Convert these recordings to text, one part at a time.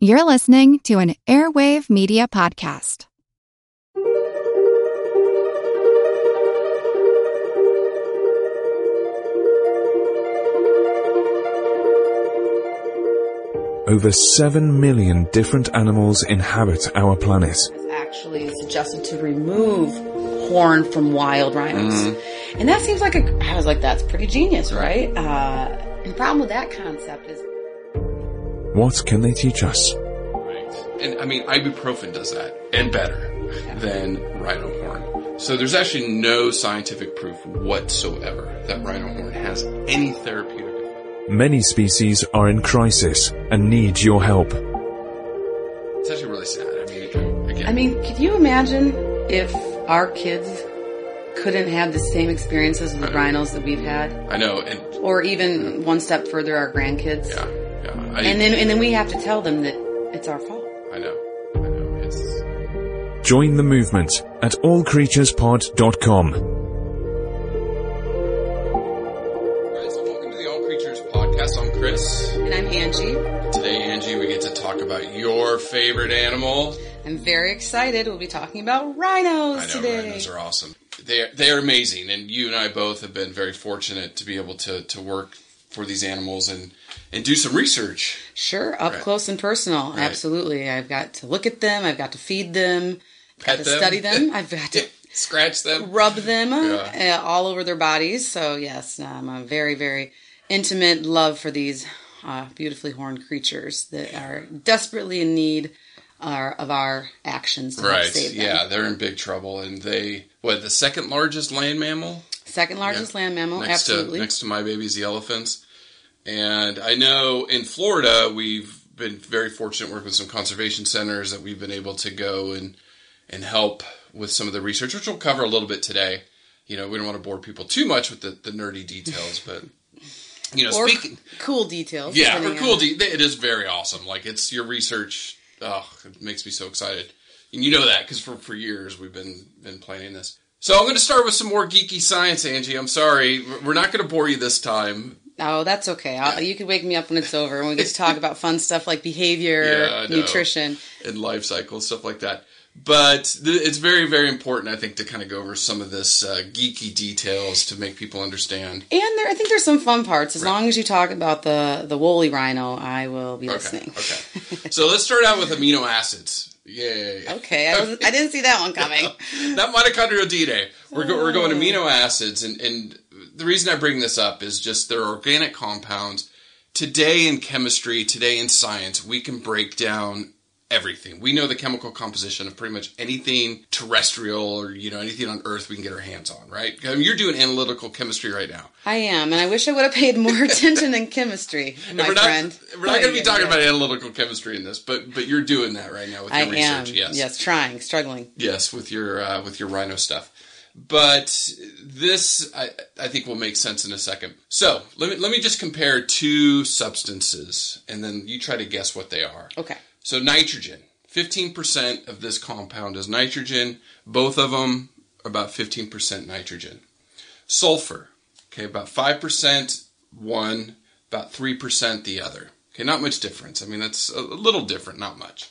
You're listening to an Airwave Media Podcast. Over 7 million different animals inhabit our planet. It's actually suggested to remove horn from wild rhinos. Mm-hmm. And that seems like a, I was like, that's pretty genius, right? Uh, and the problem with that concept is What can they teach us? Right. And I mean, ibuprofen does that and better than rhino horn. So there's actually no scientific proof whatsoever that rhino horn has any therapeutic effect. Many species are in crisis and need your help. It's actually really sad. I mean, again, I mean, could you imagine if our kids couldn't have the same experiences with rhinos that we've had? I know, and Or even one step further, our grandkids? yeah, yeah. I, And then, and then we have to tell them that it's our fault. I know, I know. It's Join the movement at allcreaturespod.com. Alright, so welcome to the All Creatures podcast. I'm Chris. And I'm Angie. Today, Angie, we get to talk about your favorite animal. I'm very excited. We'll be talking about rhinos I know today. rhinos are awesome. They are, they are amazing, and you and I both have been very fortunate to be able to to work for these animals and and do some research. Sure, up Right. close and personal. Right. Absolutely. I've got to look at them. I've got to feed them. I've got to them. study them. I've got to Scratch them. rub them Yeah. uh, all over their bodies. So yes, I'm a very, very intimate love for these uh, beautifully horned creatures that are desperately in need uh, of our actions to Right. save them. Yeah, they're in big trouble, and they what the second largest land mammal Second largest Yeah. land mammal. next absolutely. to next to my babies, the elephants. And I know in Florida we've been very fortunate working with some conservation centers that we've been able to go and and help with some of the research, which we'll cover a little bit today. You know, we don't want to bore people too much with the, the nerdy details, but you know, or speaking, cool details. yeah, for cool, de- it is very awesome. Like it's your research. Oh, it makes me so excited, and you know that because for for years we've been been planning this. So I'm going to start with some more geeky science, Angie. I'm sorry, we're not going to bore you this time. Oh, that's okay. I'll, you can wake me up when it's over and we get to talk about fun stuff like behavior, Yeah, nutrition. and life cycle stuff like that. But th- it's very, very important, I think, to kind of go over some of this uh, geeky details to make people understand. And there, I think there's some fun parts. As Right. long as you talk about the the woolly rhino, I will be Okay, listening. okay. So let's start out with amino acids. Yay. Okay, I, was, I didn't see that one coming. Not mitochondrial DNA. We're, go- we're going amino acids, and, and the reason I bring this up is just they're organic compounds. Today in chemistry, today in science, we can break down everything. We know the chemical composition of pretty much anything terrestrial or you know anything on Earth we can get our hands on. Right? I mean, you're doing analytical chemistry right now. I am, and I wish I would have paid more attention in chemistry, my we're not, friend. We're not going to be talking about analytical chemistry in this, but but you're doing that right now with I your am. research. Yes. yes, trying, struggling. Yes, with your uh, with your rhino stuff. But this, I, I think, will make sense in a second. So let me let me just compare two substances, and then you try to guess what they are. Okay. So nitrogen, fifteen percent of this compound is nitrogen. Both of them about fifteen percent nitrogen. Sulfur, okay, about five percent one, about three percent the other. Okay, not much difference. I mean, that's a little different, not much.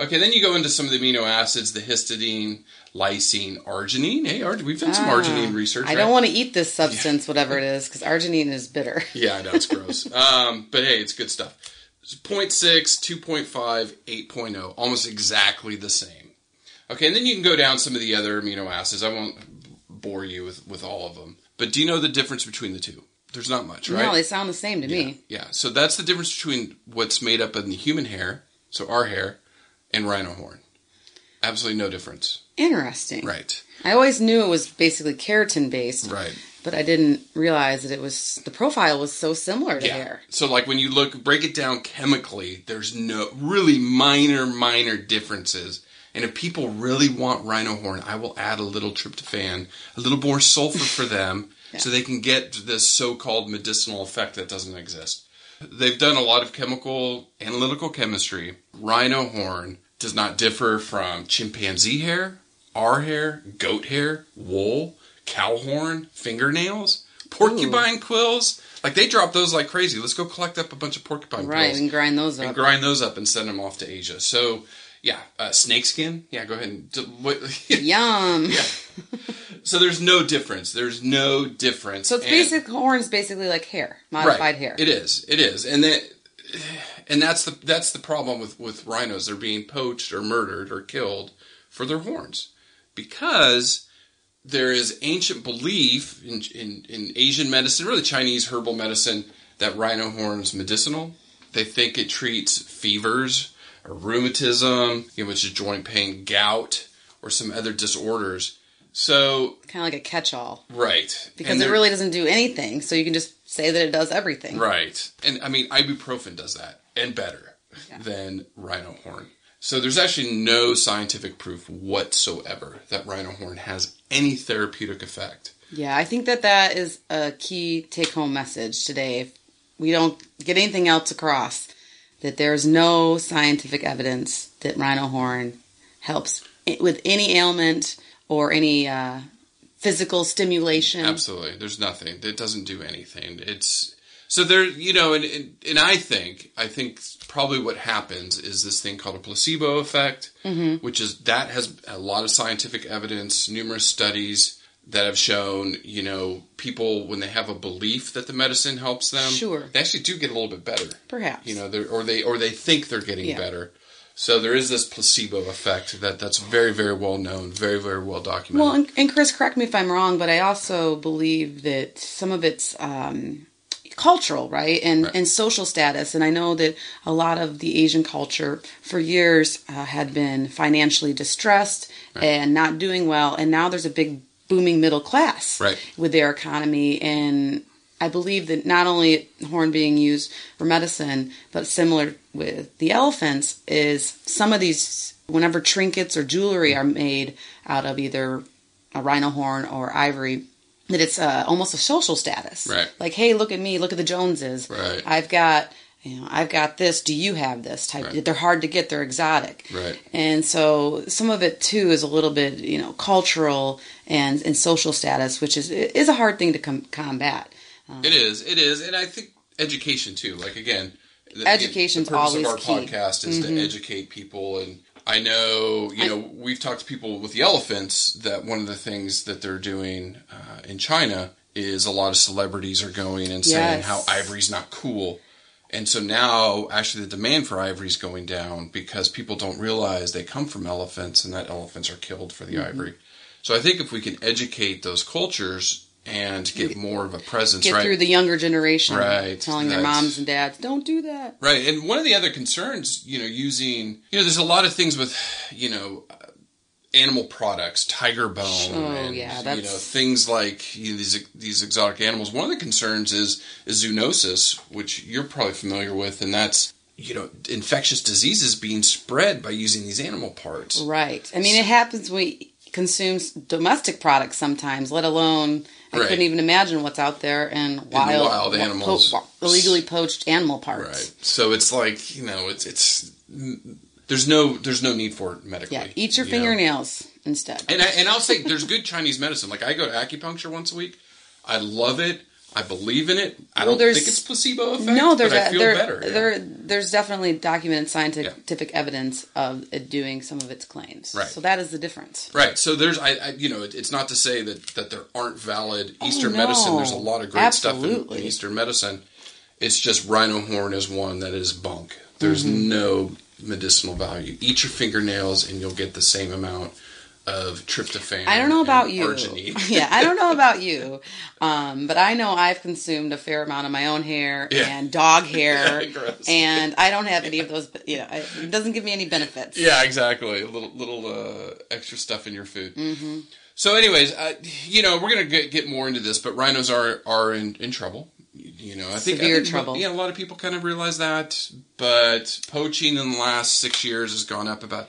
Okay, then you go into some of the amino acids, the histidine, lysine, arginine. Hey, arg- we've done some Ah, arginine research. I right? don't want to eat this substance, whatever it is, because arginine is bitter. Yeah, I know it's gross. um, but hey, it's good stuff. It's 0.6, 2.5, 8.0, almost exactly the same. Okay, and then you can go down some of the other amino acids. I won't bore you with, with all of them. But do you know the difference between the two? There's not much, right? No, they sound the same to me. Yeah, so that's the difference between what's made up in the human hair, so our hair, and rhino horn. Absolutely no difference. Interesting. Right, I always knew it was basically keratin based, right. but I didn't realize that it was the profile was so similar to Yeah. hair. So like when you look break it down chemically, there's no really minor minor differences. And if people really want rhino horn, I will add a little tryptophan, a little more sulfur for them so they can get this so-called medicinal effect that doesn't exist. They've done a lot of chemical analytical chemistry. Rhino horn does not differ from chimpanzee hair, our hair, goat hair, wool, cow horn, fingernails. Porcupine quills, like they drop those like crazy. Let's go collect up a bunch of porcupine Right, quills and grind those and up. grind those up and send them off to Asia. So yeah, uh, snakeskin. Yeah, go ahead and. d- What, Yum. so there's no difference. There's no difference. So it's And- basic horns, basically like hair, modified hair. It is. It is, and that, and that's the that's the problem with with rhinos. They're being poached or murdered or killed for their horns because there is ancient belief in in, in Asian medicine, really Chinese herbal medicine, that rhino horns medicinal. They think it treats fevers or rheumatism, you know, which is joint pain, gout, or some other disorders. So Kind of like a catch-all right because it really doesn't do anything. So you can just say that it does everything. Right. And I mean, ibuprofen does that and better than rhino horn. So there's actually no scientific proof whatsoever that rhino horn has any therapeutic effect. Yeah, I think that that is a key take-home message today. If we don't get anything else across, that there's no scientific evidence that rhino horn helps with any ailment or any uh, physical stimulation. Absolutely. There's nothing. It doesn't do anything. It's so there, you know, and, and, and I think, I think probably what happens is this thing called a placebo effect, which is that has a lot of scientific evidence, numerous studies that have shown, you know, people when they have a belief that the medicine helps them, Sure. they actually do get a little bit better. Perhaps. You know, or they or they think they're getting Yeah. better. So there is this placebo effect that that's very very well known, very very well documented. Well, and, and Chris, correct me if I'm wrong, but I also believe that some of it's um, cultural, right, and Right. and social status. And I know that a lot of the Asian culture for years uh, had been financially distressed and not doing well, and now there's a big booming middle class Right. with their economy and. I believe that not only horn being used for medicine, but similar with the elephants, is some of these, whenever trinkets or jewelry are made out of either a rhino horn or ivory, that it's uh, almost a social status. Right. Like, hey, look at me, look at the Joneses. Right. I've got, you know, I've got this. Do you have this type? Right. They're hard to get. They're exotic. Right. And so some of it too is a little bit, you know, cultural and and social status, which is is a hard thing to com- combat. It is. It is, and I think education too. Like again, the- Education's the purpose always of our key. Mm-hmm. podcast is to educate people. And I know, you know, we've talked to people with the elephants that one of the things that they're doing uh, in China is a lot of celebrities are going and saying Yes. how ivory's not cool. And so now, actually, the demand for ivory is going down because people don't realize they come from elephants and that elephants are killed for the Mm-hmm. ivory. So I think if we can educate those cultures and get more of a presence, Get right? through the younger generation, Right. Telling their moms and dads, don't do that. Right, and one of the other concerns, you know, using, you know, there's a lot of things with, you know, animal products, tiger bone, Oh, and yeah, you know things like you know, these these exotic animals. One of the concerns is, is zoonosis, which you're probably familiar with, and that's you know infectious diseases being spread by using these animal parts. Right. I mean, it happens when we consume domestic products sometimes, let alone. I Right. couldn't even imagine what's out there in wild, wild animals. po- illegally poached animal parts. Right. So it's like you know it's it's there's no there's no need for it medically. Yeah, eat your you know. fingernails instead. And I, and I'll say there's good Chinese medicine. Like I go to acupuncture once a week. I love it. I believe in it. I Well, don't think it's placebo effect. no, there's a, feel there, better. yeah. there's definitely documented scientific evidence of it doing some of its claims. Right. So that is the difference. Right. So there's, I, I, you know, it, it's not to say that that there aren't valid Eastern Oh, no. medicine. There's a lot of great stuff in, in Eastern medicine. It's just rhino horn is one that is bunk. There's Mm-hmm. no medicinal value. Eat your fingernails and you'll get the same amount of tryptophan. I don't know about you. arginine. yeah, I don't know about you, um, but I know I've consumed a fair amount of my own hair Yeah. and dog hair, Yeah, and I don't have any of those. You know, it doesn't give me any benefits. Yeah, exactly. A little little uh, extra stuff in your food. Mm-hmm. So, anyways, uh, you know, we're gonna get, get more into this, but rhinos are are in, in trouble. You know, I think I Severe think, trouble. Yeah, a lot of people kind of realize that, but poaching in the last six years has gone up about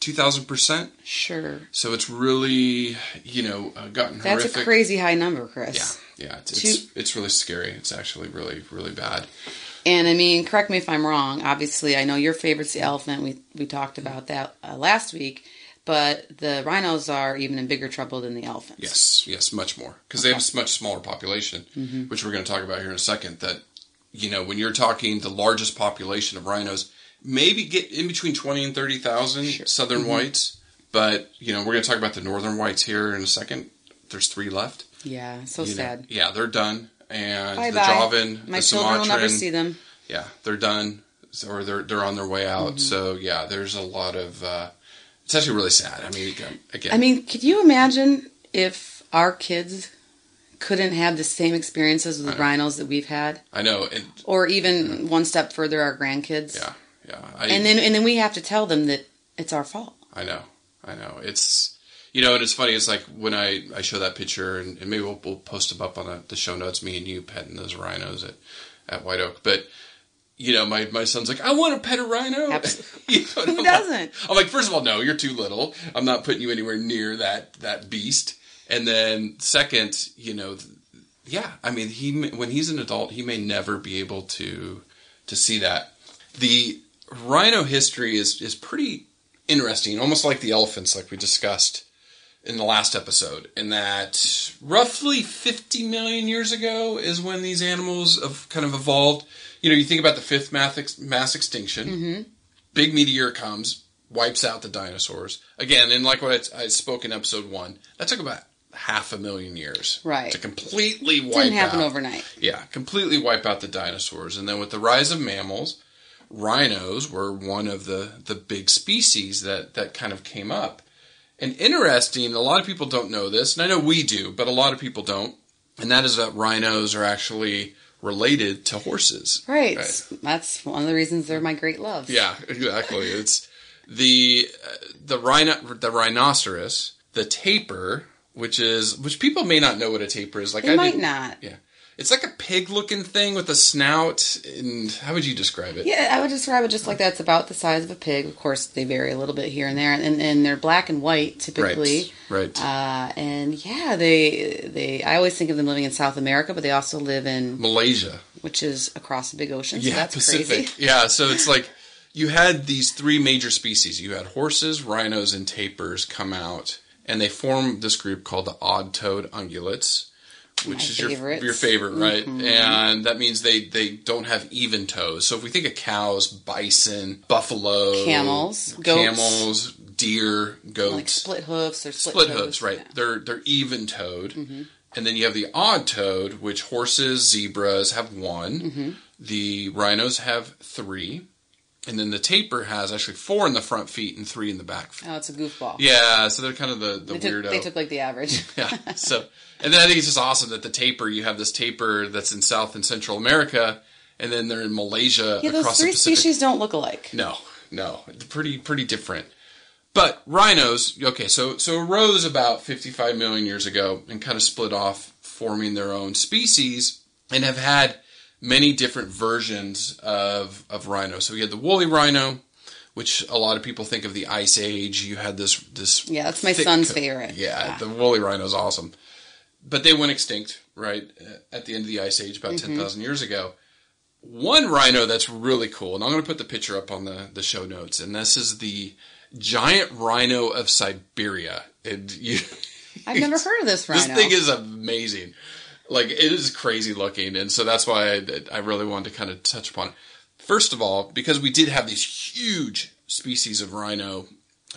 two thousand percent. Sure, So it's really you know uh, gotten that's horrific. a crazy high number, Chris. Yeah, yeah, it's, it's it's really scary. It's actually really really bad. And I mean, correct me if I'm wrong. Obviously, I know your favorite's the elephant. We we talked about that uh, last week. but the rhinos are even in bigger trouble than the elephants. Yes, yes, much more because they have a much smaller population, Mm-hmm. which we're going to talk about here in a second. That you know, when you're talking the largest population of rhinos, maybe get in between twenty and thirty thousand southern Mm-hmm. whites, but you know, we're going to talk about the northern whites here in a second. There's three left. Yeah, so you know. sad. Yeah, they're done, and Bye the bye. Javan, My the children will never see them. yeah, they're done, or they're they're on their way out. Mm-hmm. So yeah, there's a lot of. Uh, it's actually really sad. I mean, again, I mean, could you imagine if our kids couldn't have the same experiences with rhinos that we've had, I know, or even one step further, our grandkids? yeah, yeah. I, And then and then we have to tell them that it's our fault. I know, I know. It's you know, and it's funny. It's like when I, I show that picture, and, and maybe we'll, we'll post them up on the, the show notes. Me and you petting those rhinos at at White Oak, but you know, my, my son's like, I want to pet a rhino. You know, Who I'm doesn't? Like, I'm like, first of all, no, you're too little. I'm not putting you anywhere near that that beast. And then second, you know, th- yeah, I mean, he when he's an adult, he may never be able to to see that. The rhino history is is pretty interesting, almost like the elephants, like we discussed in the last episode. In that, roughly 50 million years ago is when these animals have kind of evolved. You know, you think about the fifth mass, ex- mass extinction. Mm-hmm. Big meteor comes, wipes out the dinosaurs again. And like what I, I spoke in episode one, that took about half a million years, Right. to completely wipe Didn't happen out. overnight. Yeah, completely wipe out the dinosaurs. And then with the rise of mammals, rhinos were one of the, the big species that, that kind of came up. And interesting, a lot of people don't know this, and I know we do, but a lot of people don't. And that is that rhinos are actually related to horses. Right. That's one of the reasons they're my great love. Yeah, exactly. it's the uh, the rhino the rhinoceros, the tapir, which is which people may not know what a tapir is. Like They I might not. Yeah, it's like a pig looking thing with a snout. And how would you describe it? Yeah, I would describe it just like that. It's about the size of a pig. Of course, they vary a little bit here and there, and, and they're black and white typically. Right. Right. Uh, and yeah, they they. I always think of them living in South America, but they also live in Malaysia. which is across the big ocean. So Yeah, that's Pacific. crazy. Yeah, so it's like you had these three major species. You had horses, rhinos, and tapirs come out, and they form this group called the odd-toed ungulates, which My is your favorites. your favorite, right? Mm-hmm. And that means they they don't have even toes. So if we think of cows, bison, buffalo, Camels, goats. camels, deer, goats, Like split hoofs or split, split toes. hooves, right? Yeah. Mm-hmm. They're they're even toed, and then you have the odd toed, which horses, zebras have one. Mm-hmm. The rhinos have three, and then the tapir has actually four in the front feet and three in the back. feet. Oh, it's a goofball. Yeah, so they're kind of the the They took, weirdo. they took like the average. yeah. So, and then I think it's just awesome that the tapir you have this tapir that's in South and Central America, and then they're in Malaysia Yeah, those across three species don't look alike. No, no, pretty pretty different. But rhinos, okay, so so arose about 55 million years ago and kind of split off, forming their own species, and have had many different versions of of rhino. So we had the woolly rhino, which a lot of people think of the Ice Age. You had this this Yeah, that's my son's favorite. Yeah, Yeah. the woolly rhino is awesome, but they went extinct right at the end of the Ice Age about Mm-hmm. 10,000 years ago one rhino that's really cool, and I'm going to put the picture up on the, the show notes, and this is the giant rhino of Siberia. And you, I've never heard of this rhino. this thing is amazing. Like it is crazy looking, and so that's why I, I really wanted to kind of touch upon it. First of all, because we did have these huge species of rhino,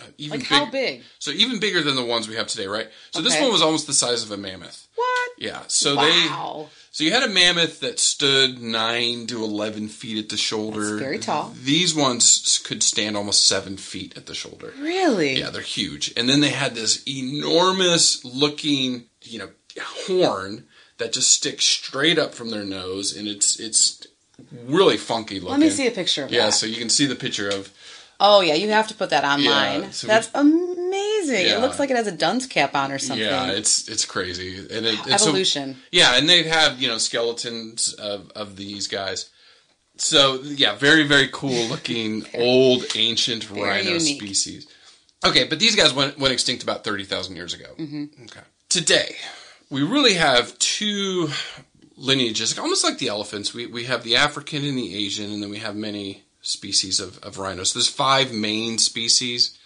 uh, even like how big- big? So even bigger than the ones we have today, right? So this one was almost the size of a mammoth. What? Yeah. So Wow. they so you had a mammoth that stood nine to eleven feet at the shoulder. That's very tall. These ones could stand almost seven feet at the shoulder. Really? Yeah, they're huge. And then they had this enormous looking, you know, horn that just sticks straight up from their nose, and it's it's really funky looking. Let me see a picture of Yeah, that. so you can see the picture of Oh yeah, you have to put that online. Yeah, so That's amazing. Yeah. It looks like it has a dunce cap on or something. yeah, it's it's crazy. And it, it's so- Evolution. Yeah, and they have had you know skeletons of of these guys. So yeah, very very cool looking old ancient rhino unique. species. Okay, but these guys went went extinct about thirty thousand years ago. Mm-hmm. Okay, today we really have two lineages, almost like the elephants. We we have the African and the Asian, and then we have many species of, of rhinos. So there's five main species.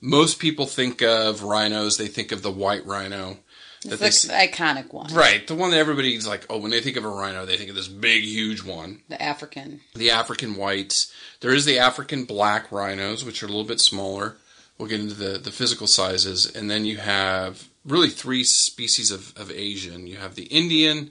most people think of rhinos, they think of the white rhino. That It's they like see- the iconic one. right, the one that everybody's like, oh, when they think of a rhino, they think of this big, huge one. The African. The African whites. There is the African black rhinos, which are a little bit smaller. We'll get into the, the physical sizes. And then you have really three species of, of Asian. You have the Indian,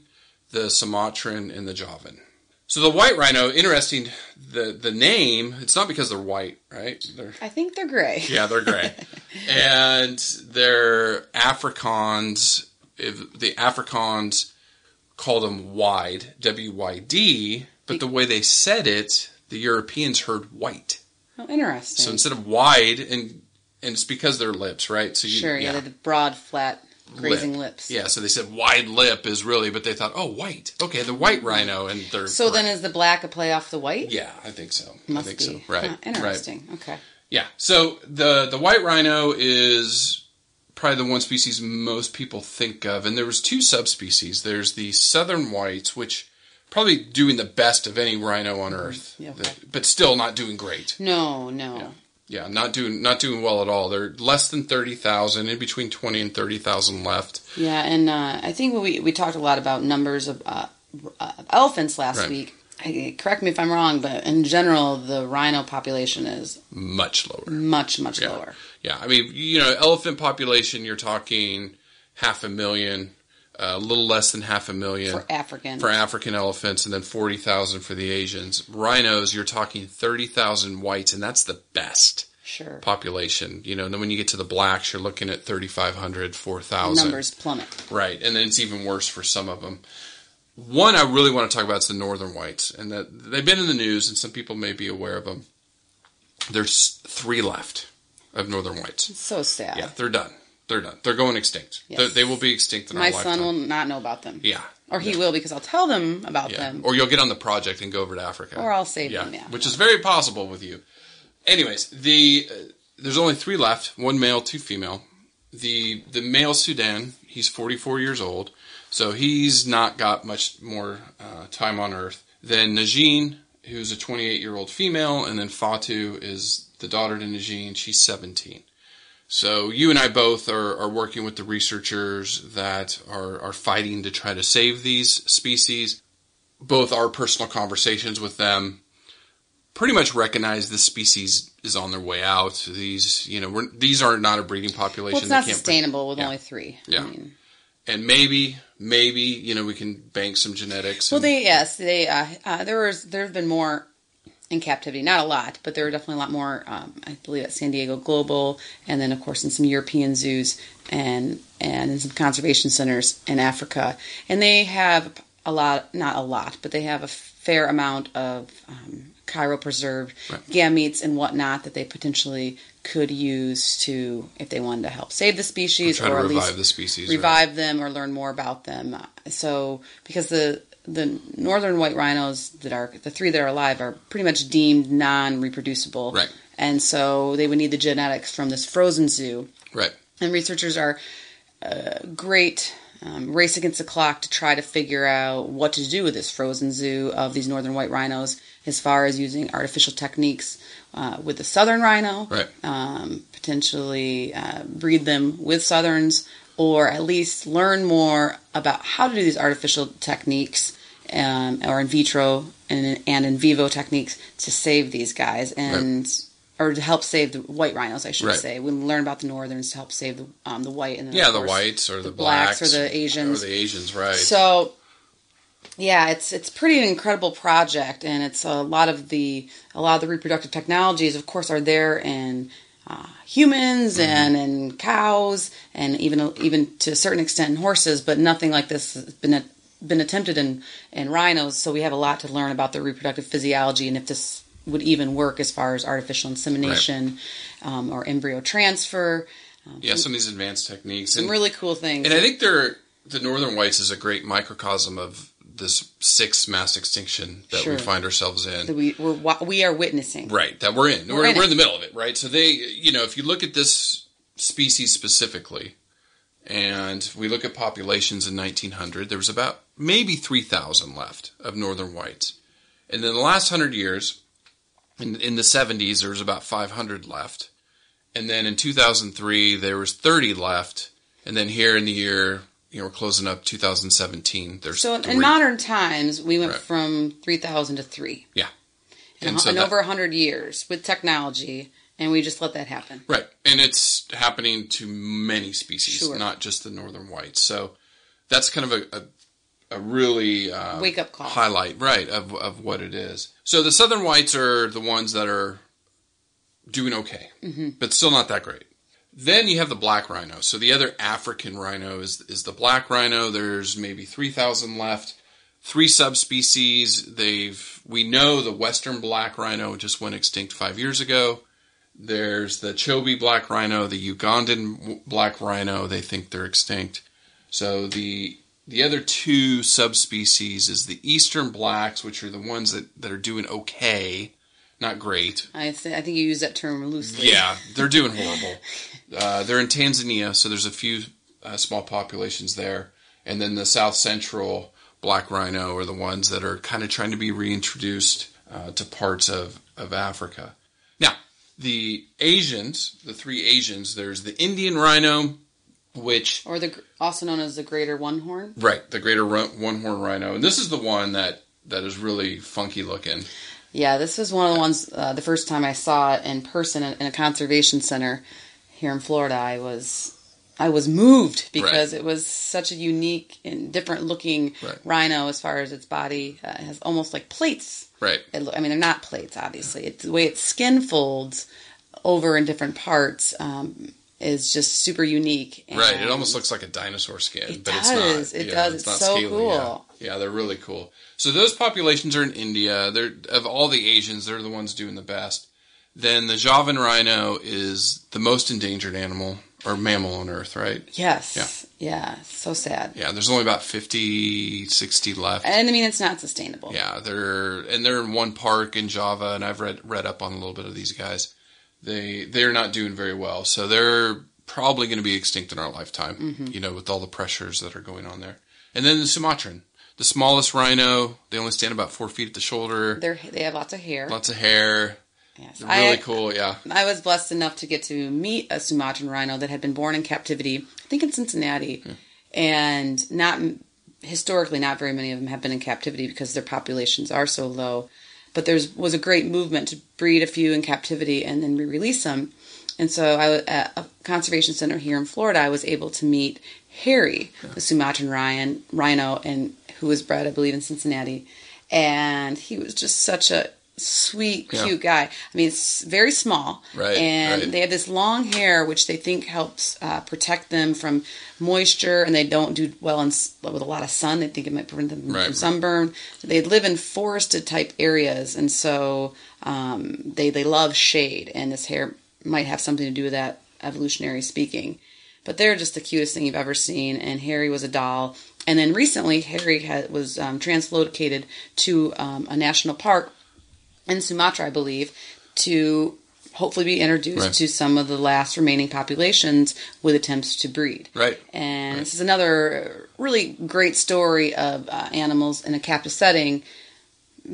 the Sumatran, and the Javan. So the white rhino, interesting, the, the name, it's not because they're white, right? They're, I think they're gray. yeah, they're gray. and they're Afrikaans. If the Afrikaans called them wide, W Y D, but the way they said it, the Europeans heard white. Oh, interesting. So instead of wide, and and it's because they're lips, right? So you, sure, yeah, yeah, the broad, flat, grazing lip. lips. Yeah, so they said wide lip is really, but they thought, oh, white. Okay, the white mm-hmm. rhino, and they're So then is the black a play off the white? yeah, I think so. Must I think be. so. Right. Huh, Right. interesting. Okay. Yeah. So the the white rhino is probably the one species most people think of, and there was two subspecies. There's the southern whites, which probably doing the best of any rhino on mm-hmm. Earth, Yeah, okay. But still not doing great. No, no. Yeah. Yeah, not doing not doing well at all. They're less than thirty thousand, in between twenty and thirty thousand left. Yeah, and uh, I think we we talked a lot about numbers of uh, uh, elephants last Right. week. I, correct me if I'm wrong, but in general, the rhino population is Much lower. much much Yeah. lower. Yeah, I mean, you know, elephant population, you're talking half a million, a little less than half a million. For African, for African elephants and then 40,000 for the Asians. Rhinos, you're talking 30,000 whites, and that's the best sure, population. You know, and then when you get to the blacks, you're looking at 3,500, 4,000. numbers plummet. Right, and then it's even worse for some of them. One I really want to talk about is the northern whites, and that they've been in the news, and some people may be aware of them. There's three left of northern whites. It's so sad. Yeah, they're done. They're done. They're going extinct. Yes. They- They will be extinct in. My son will not know about them. Yeah. Or he Yeah. will because I'll tell them about Yeah. them. Or you'll get on the project and go over to Africa. Or I'll save them, yeah. Which is very possible with you. Anyways, the uh, there's only three left: one male, two female. The the male Sudan, he's 44 years old, so he's not got much more uh, time on Earth. Then Najin, who's a 28 year old female, and then Fatu is the daughter to Najin. She's 17. So you and I both are, are working with the researchers that are, are fighting to try to save these species. Both our personal conversations with them pretty much recognize this species is on their way out. These, you know, we're, these are not a breeding population. well, it's not breed. sustainable with Yeah. only three. Yeah. I mean, And maybe, maybe, you know, we can bank some genetics. well, and- they yes, they uh, uh, there was there have been more in captivity, not a lot, but there are definitely a lot more. Um, I believe at San Diego Global, and then of course in some European zoos and and in some conservation centers in Africa, and they have a lot, not a lot, but they have a fair amount of um, cryopreserved Right. gametes and whatnot that they potentially could use to if they wanted to help save the species or at revive least the species. right? revive them or learn more about them. So because the the northern white rhinos that are the three that are alive are pretty much deemed non-reproducible, Right. And so they would need the genetics from this frozen zoo. Right. And researchers are uh, great um, race against the clock to try to figure out what to do with this frozen zoo of these northern white rhinos as far as using artificial techniques uh, with the southern rhino, Right. um, potentially uh, breed them with southerns, or at least learn more about how to do these artificial techniques um, or in vitro and, and in vivo techniques to save these guys and or to help save the white rhinos, I should Right. say. We learn about the northerns to help save the um, the white and then Yeah, the whites or the, blacks, blacks or the Asians. or the Asians, right? So, yeah, it's it's pretty incredible project, and it's a lot of the a lot of the reproductive technologies, of course, are there in uh, humans Mm-hmm. and in cows, and even even to a certain extent in horses, but nothing like this has been been attempted in in rhinos. So we have a lot to learn about their reproductive physiology and if this would even work as far as artificial insemination um, or embryo transfer. Um, yeah, some of these advanced techniques. some And, really cool things. and I think they're the northern whites is a great microcosm of this sixth mass extinction that Sure. we find ourselves that in. we we're, we are witnessing. Right, that we're in. We're, We're in we're in the middle of it, right? So they, you know, if you look at this species specifically, and we look at populations in 1900, there was about maybe 3,000 left of northern whites. And in the last hundred years, in, in the 70s, there was about 500 left. and then in 2003 there was 30 left, and then here in the year, you know, we're closing up 2017. There's So in, three. in modern times, we went Right. from 3,000 to 3 yeah, in, And a- so in that- over 100 years with technology, and we just let that happen. right, and it's happening to many species, Sure. not just the northern whites. So that's kind of a, a a really uh, Wake up call. highlight, right, of of what it is. So the southern whites are the ones that are doing okay, Mm-hmm. but still not that great. Then you have the black rhino. So the other African rhino is is the black rhino. There's maybe three thousand left. Three subspecies. They've we know the western black rhino just went extinct five years ago. There's the Chobe black rhino, the Ugandan black rhino. They think they're extinct. So the the other two subspecies is the eastern blacks, which are the ones that, that are doing okay, not great. I, th- I think you use that term loosely. Yeah, they're doing horrible. Uh, they're in Tanzania, so there's a few uh, small populations there, and then the south central black rhino are the ones that are kind of trying to be reintroduced uh, to parts of of Africa. Now, the Asians, the three Asians, there's the Indian rhino, which Or the also known as the greater one horn. right, the greater one horn rhino, and this is the one that that is really funky looking. Yeah, this was one of the ones. Uh, the first time I saw it in person in, in a conservation center here in Florida, I was I was moved because it was such a unique and different looking Right. rhino as far as its body uh, it has almost like plates. Right. It, I mean, they're not plates, obviously. It's the way its skin folds over in different parts um, is just super unique. Right, it almost looks like a dinosaur skin, It but does, it's not. it does, it's so scaly, cool. Yeah. Yeah, they're really cool. So those populations are in India. They're of all the Asians, they're the ones doing the best. Then the Javan rhino is the most endangered animal or mammal on Earth, right? Yes. Yeah. Yeah. So sad. Yeah, there's only about 50, 60 left. And I mean, it's not sustainable. Yeah, they're and they're in one park in Java, and I've read read up on a little bit of these guys. They they're not doing very well, so they're probably going to be extinct in our lifetime. Mm-hmm. You know, with all the pressures that are going on there. And then the Sumatran, the smallest rhino. They only stand about four feet at the shoulder. They're, they have lots of hair. Lots of hair. Yes. Really I, cool. Yeah. I was blessed enough to get to meet a Sumatran rhino that had been born in captivity, I think in Cincinnati, hmm. and not historically, not very many of them have been in captivity because their populations are so low. But there was a great movement to breed a few in captivity and then re-release them. And so I at a conservation center here in Florida. I was able to meet Harry, the Sumatran rhino, rhino, and who was bred, I believe, in Cincinnati. And he was just such a sweet, Yeah. cute guy. I mean, it's very small, Right, And right. they have this long hair, which they think helps uh, protect them from moisture, and they don't do well in, with a lot of sun. They think it might prevent them from sunburn. They live in forested type areas, and so um, they they love shade, and this hair might have something to do with that, evolutionary speaking. But they're just the cutest thing you've ever seen. And Harry was a doll. And then recently, Harry had, was um, translocated to um, a national park in Sumatra, I believe, to hopefully be introduced Right. to some of the last remaining populations with attempts to breed. Right. And this is another really great story of uh, animals in a captive setting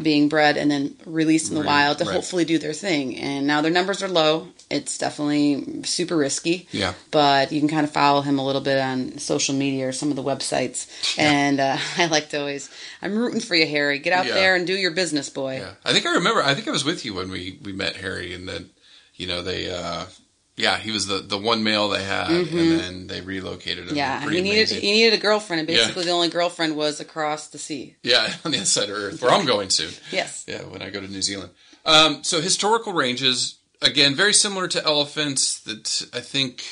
being bred and then released in the Right, wild to right. hopefully do their thing. And now their numbers are low. It's definitely super risky. Yeah. But you can kind of follow him a little bit on social media or some of the websites. And uh, I like to always, I'm rooting for you, Harry. Get out Yeah. there and do your business, boy. Yeah, I think I remember. I think I was with you when we we met Harry, and then you know they. uh yeah, he was the, the one male they had, and then they relocated him. Mm-hmm. Yeah, he needed amazing. he needed a girlfriend, and Yeah. basically the only girlfriend was across the sea. Yeah, on the other side of Earth, where I'm going soon. Yes. Yeah, when I go to New Zealand. Um, so historical ranges, again, very similar to elephants. That I think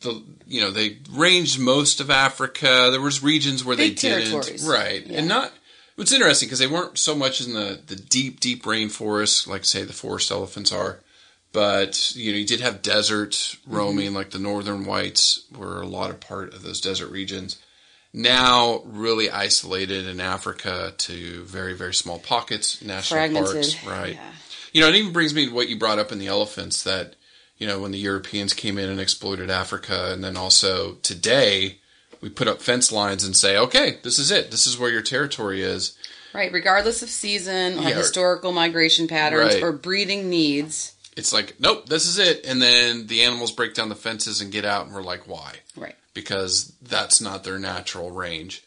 the you know they ranged most of Africa. There was regions where Big they didn't, right, Yeah. and not. It's interesting because they weren't so much in the the deep deep rainforest like say the forest elephants are. But you know, you did have desert roaming, Mm-hmm. like the northern whites were a lot of part of those desert regions now really isolated in Africa to very, very small pockets, national Fragmented. parks, right? Yeah. You know, it even brings me to what you brought up in the elephants that, you know, when the Europeans came in and exploited Africa, and then also today, we put up fence lines and say, okay, this is it. This is where your territory is. Right, regardless of season or Yeah. historical migration patterns Right. or breeding needs. It's like, nope, this is it. And then the animals break down the fences and get out, and we're like, why? Right. Because that's not their natural range.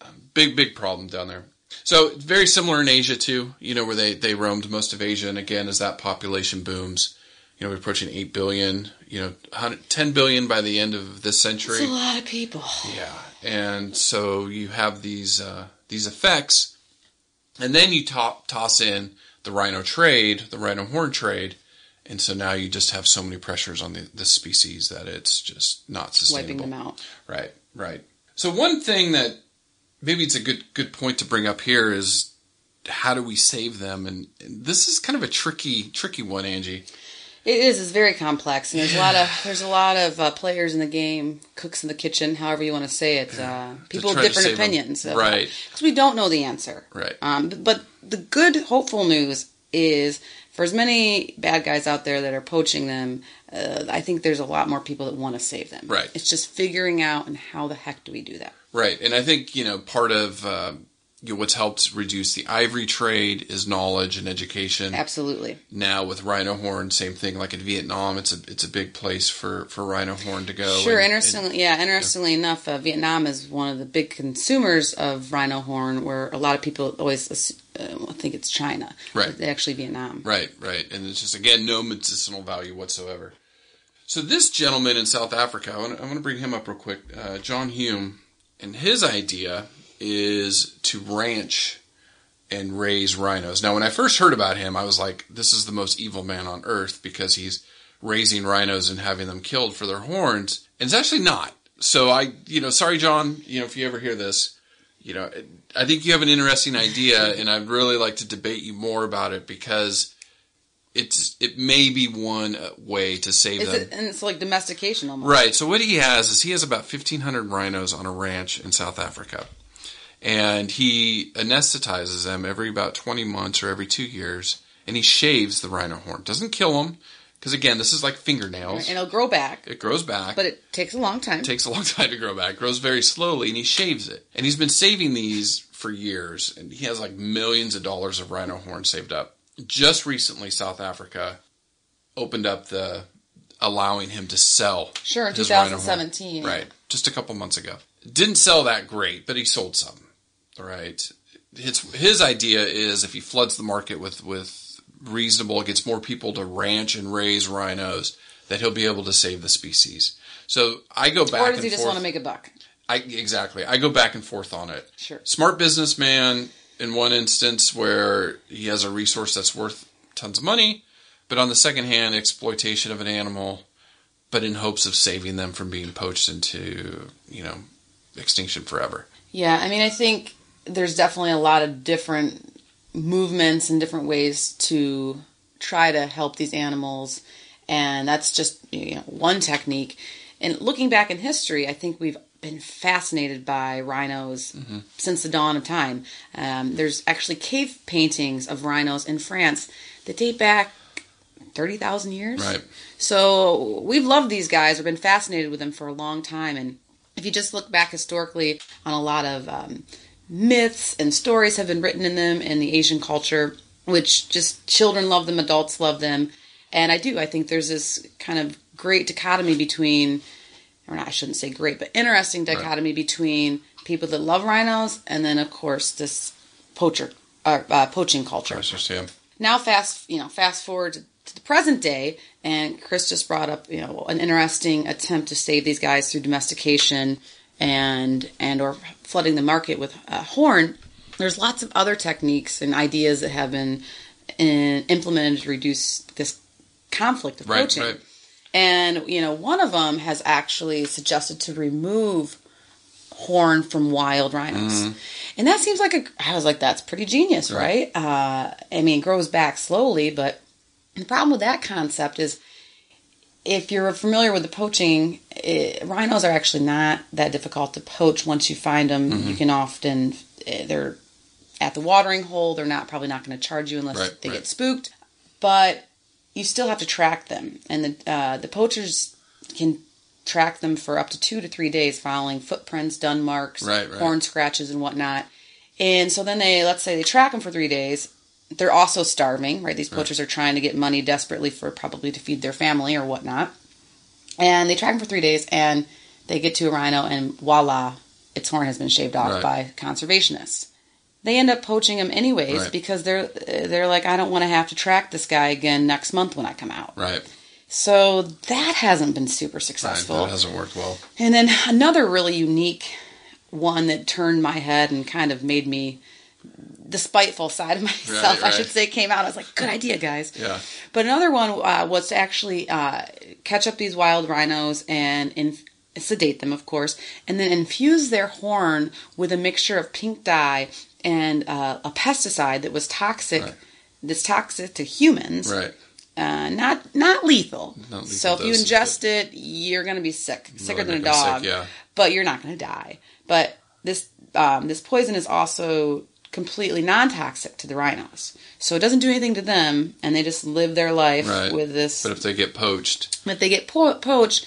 Um, big, big problem down there. So very similar in Asia too. You know where they they roamed most of Asia, and again as that population booms, you know we're approaching eight billion. You know, 10 billion by the end of this century. It's a lot of people. Yeah, and so you have these uh, these effects, and then you to- toss in the rhino trade, the rhino horn trade, and so now you just have so many pressures on the, the species that it's just not sustainable. Wiping them out. Right, right. So one thing that maybe it's a good good point to bring up here is how do we save them? And, and this is kind of a tricky tricky one, Angie. It is. It's very complex, and there's a lot of there's a lot of uh, players in the game, cooks in the kitchen, however you want to say it. Uh, people with different opinions, Right. Because we don't know the answer, Right. Um, but the good, hopeful news is for as many bad guys out there that are poaching them, uh, I think there's a lot more people that want to save them. Right. It's just figuring out and how the heck do we do that? Right, and I think you know part of uh, know, what's helped reduce the ivory trade is knowledge and education. Absolutely. Now with rhino horn, same thing. Like in Vietnam, it's a it's a big place for for rhino horn to go. Sure. and- interestingly, yeah. Interestingly enough, uh, Vietnam is one of the big consumers of rhino horn, where a lot of people always uh, think it's China. Right. It's actually Vietnam. Right, right. And it's just, again, no medicinal value whatsoever. So, this gentleman in South Africa, I want, to, I want to bring him up real quick, uh, John Hume, and his idea is to ranch and raise rhinos. Now, when I first heard about him, I was like, this is the most evil man on earth because he's raising rhinos and having them killed for their horns. And it's actually not. So, I, you know, sorry, John, you know, if you ever hear this, you know, I think you have an interesting idea, and I'd really like to debate you more about it because it's it may be one uh, way to save Is them. it, and it's like domestication almost. Right. So what he has is he has about fifteen hundred rhinos on a ranch in South Africa, and he anesthetizes them every about twenty months or every two years, and he shaves the rhino horn. Doesn't kill them because again, this is like fingernails. And it'll grow back, It grows back. but it takes a long time. It takes a long time to grow back. It grows very slowly, and he shaves it. And he's been saving these for years, and he has like millions of dollars of rhino horn saved up. Just recently, South Africa opened up the allowing him to sell. Sure, in his rhino horn. 2017. Right, just a couple months ago. Didn't sell that great, but he sold some. Right. His his idea is if he floods the market with with reasonable, gets more people to ranch and raise rhinos, that he'll be able to save the species. So I go back or does he just forth. want to make a buck? I exactly. I go back and forth on it. Sure. Smart businessman in one instance where he has a resource that's worth tons of money, but on the second hand, exploitation of an animal, but in hopes of saving them from being poached into you know extinction forever. Yeah, I mean, I think there's definitely a lot of different movements and different ways to try to help these animals, and that's just you know, one technique. And looking back in history, I think we've been fascinated by rhinos since the dawn of time. Um, there's actually cave paintings of rhinos in France that date back thirty thousand years. Right. So we've loved these guys. We've been fascinated with them for a long time. And if you just look back historically on a lot of um, myths and stories have been written in them in the Asian culture, which just children love them, adults love them. And I do. I think there's this kind of great dichotomy between, or not, I shouldn't say great, but interesting dichotomy between people that love rhinos and then, of course, this poacher, uh, uh, poaching culture yeah. now fast you know fast forward to, to the present day and chris just brought up you know an interesting attempt to save these guys through domestication and and or flooding the market with uh, horn there's lots of other techniques and ideas that have been in, implemented to reduce this conflict of Right, poaching right. and you know one of them has actually suggested to remove horn from wild rhinos Mm-hmm. and that seems like a i was like that's pretty genius right, uh, i mean it grows back slowly but the problem with that concept is if you're familiar with the poaching eh, rhinos are actually not that difficult to poach once you find them Mm-hmm. you can often eh, they're at the watering hole they're not probably not going to charge you unless Right, they right. get spooked but you still have to track them, and the uh, the poachers can track them for up to two to three days, following footprints, dun marks, right. horn scratches, and whatnot. And so then they let's say they track them for three days, they're also starving, right? These poachers are trying to get money desperately for probably to feed their family or whatnot. And they track them for three days, and they get to a rhino, and voila, its horn has been shaved off Right. by conservationists. They end up poaching him anyways Right. because they're they're like, I don't want to have to track this guy again next month when I come out. Right. So that hasn't been super Right. successful. That hasn't worked well. And then another really unique one that turned my head and kind of made me the spiteful side of myself, Right, I should say, came out. I was like, good idea, guys. Yeah. But another one uh, was to actually uh, catch up these wild rhinos and inf- sedate them, of course, and then infuse their horn with a mixture of pink dye and uh, a pesticide that was toxic. Right. That's toxic to humans, Right. uh, not not lethal. Not lethal so if you ingest it, you're going to be sick, sicker than a gonna sick, dog. yeah. But you're not going to die. But this um, this poison is also completely non-toxic to the rhinos, so it doesn't do anything to them, and they just live their life Right. with this. But if they get poached, if they get po- poached,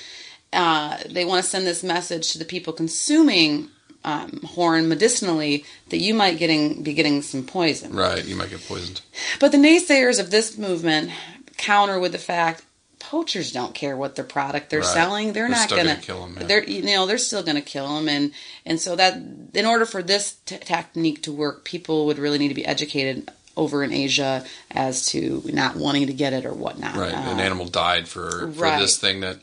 uh, they want to send this message to the people consuming um, horn medicinally that you might getting be getting some poison. right, you might get poisoned. But the naysayers of this movement counter with the fact poachers don't care what their product they're Right. selling. They're, They're not gonna, gonna kill 'em, yeah. They're you know they're still going to kill them, and and so that in order for this t- technique to work, people would really need to be educated over in Asia as to not wanting to get it or whatnot. Right. An Uh, animal died for, for right. this thing that,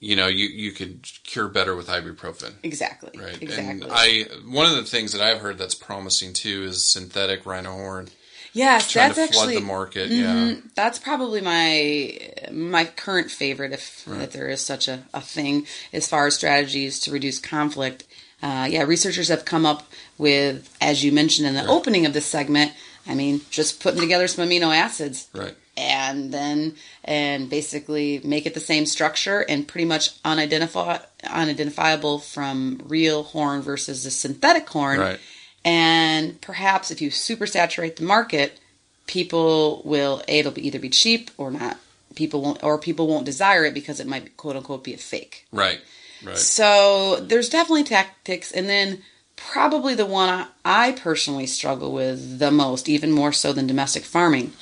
you know, you, you could cure better with ibuprofen. exactly. Right. Exactly. And I one of the things that I've heard that's promising too is synthetic rhino horn. Yes, Trying that's to flood actually the market. Yeah. that's probably my my current favorite, if if there is such a, a thing, as far as strategies to reduce conflict. Uh, yeah, researchers have come up with, as you mentioned in the opening of this segment. I mean, just putting together some amino acids Right. and then and basically make it the same structure and pretty much unidentify, unidentifiable from real horn versus the synthetic horn. Right. And perhaps if you super saturate the market, people will it'll be either be cheap or not. People won't or people won't desire it because it might quote unquote be a fake. Right. Right. So there's definitely tactics, and then probably the one I personally struggle with the most, even more so than domestic farming,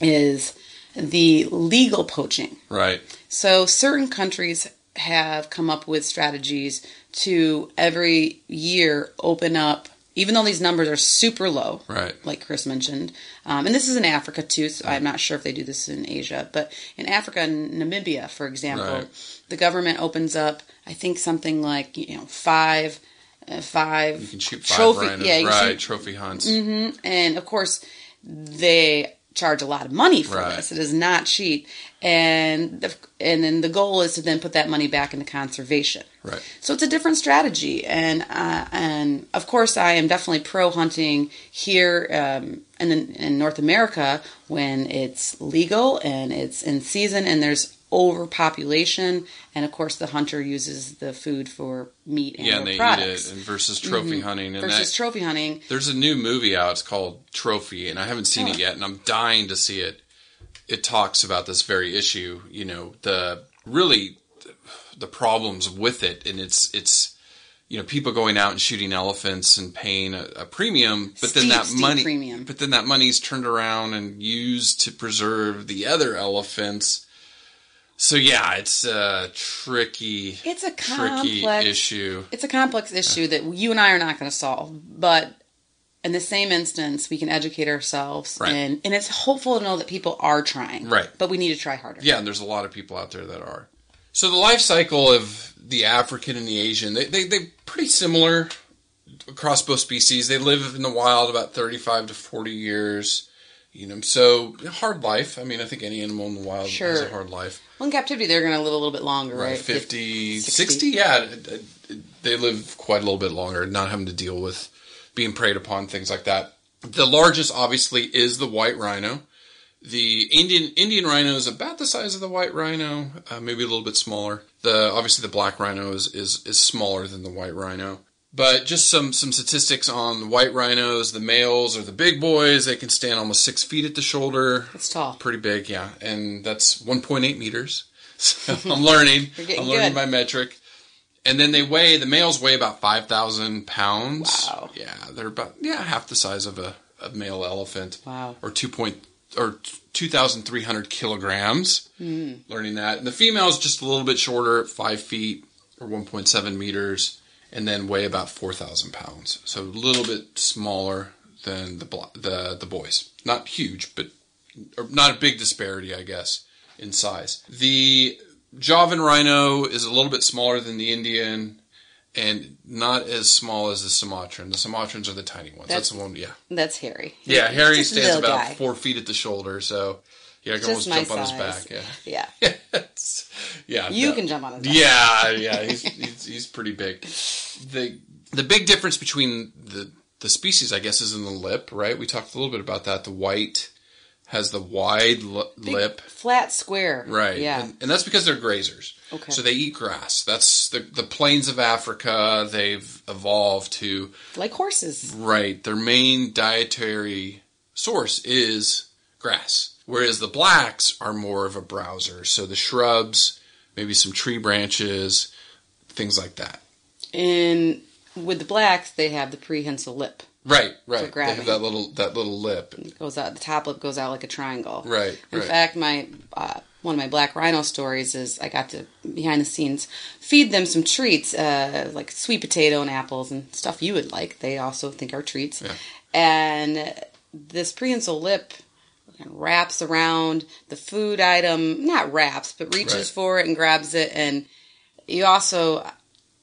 is the legal poaching. Right. So certain countries have come up with strategies to every year open up, even though these numbers are super low, Right. like Chris mentioned. Um, and this is in Africa too, so I'm not sure if they do this in Asia. But in Africa and Namibia, for example, Right. the government opens up, I think, something like, you know, five. Uh, five You can shoot five trophy, rhinos. yeah, right. shoot- Trophy hunts. and of course they charge a lot of money for Right. this. It is not cheap, and the, and then the goal is to then put that money back into conservation. Right. So it's a different strategy, and uh, and of course I am definitely pro hunting here um, in in North America when it's legal and it's in season and there's overpopulation, and of course the hunter uses the food for meat and, Yeah, and they products eat it, and versus trophy mm-hmm. hunting, and versus that, trophy hunting. There's a new movie out. It's called Trophy, and I haven't seen it Oh. yet, and I'm dying to see it. It talks about this very issue. You know, the really the problems with it, and it's it's you know people going out and shooting elephants and paying a, a premium, but then that money, premium. but then that money's turned around and used to preserve the other elephants. So yeah, it's a tricky, It's a tricky complex issue. it's a complex issue that you and I are not going to solve, but in the same instance, we can educate ourselves, Right. and and it's hopeful to know that people are trying, Right. But we need to try harder. Yeah, and there's a lot of people out there that are. So the life cycle of the African and the Asian, they they they pretty similar across both species. They live in the wild about 35 to 40 years. You know, so hard life. I mean, I think any animal in the wild has a hard life. Well, in captivity, they're going to live a little bit longer, right? Right, 50, 60. 60, yeah. it- it- They live quite a little bit longer, not having to deal with being preyed upon, things like that. The largest, obviously, is the white rhino. The Indian Indian rhino is about the size of the white rhino, uh, maybe a little bit smaller. The obviously the black rhino is, is is smaller than the white rhino. But just some some statistics on the white rhinos. The males are the big boys. They can stand almost six feet at the shoulder. It's tall. Pretty big, yeah. And that's 1.8 meters. So I'm learning. You're getting I'm learning good. my metric. And then they weigh the males weigh about five thousand pounds. Wow. Yeah, they're about yeah half the size of a a male elephant. Wow. Or two point or two thousand three hundred kilograms. Hmm. Learning that, and the female is just a little bit shorter, five feet or one point seven meters, and then weigh about four thousand pounds. So a little bit smaller than the the the boys. Not huge, but or not a big disparity, I guess, in size. The Javan rhino is a little bit smaller than the Indian. And not as small as the Sumatran. The Sumatrans are the tiny ones. That's, That's- the one, yeah. That's Harry. Yeah, Harry stands about guy. four feet at the shoulder, so yeah, I can Just almost jump on his back. Yeah, Yeah. yeah. You no. can jump on his back. Yeah, yeah, he's, he's he's pretty big. The the big difference between the the species, I guess, is in the lip, right? We talked a little bit about that. The white has the wide lip, Flat square. right? Yeah. and, and that's because they're grazers. Okay. So they eat grass. That's the the plains of Africa. They've evolved to like horses. Right. Their main dietary source is grass, whereas the blacks are more of a browser. So the shrubs, maybe some tree branches, things like that. And with the blacks, they have the prehensile lip. Right, right. They have that little that little lip. It goes out. The top lip goes out like a triangle. Right, In right. fact, my uh, one of my black rhino stories is I got to behind the scenes feed them some treats, uh, like sweet potato and apples and stuff you would like. They also think are treats. Yeah. And this prehensile lip wraps around the food item, not wraps, but reaches Right. for it and grabs it. And you also,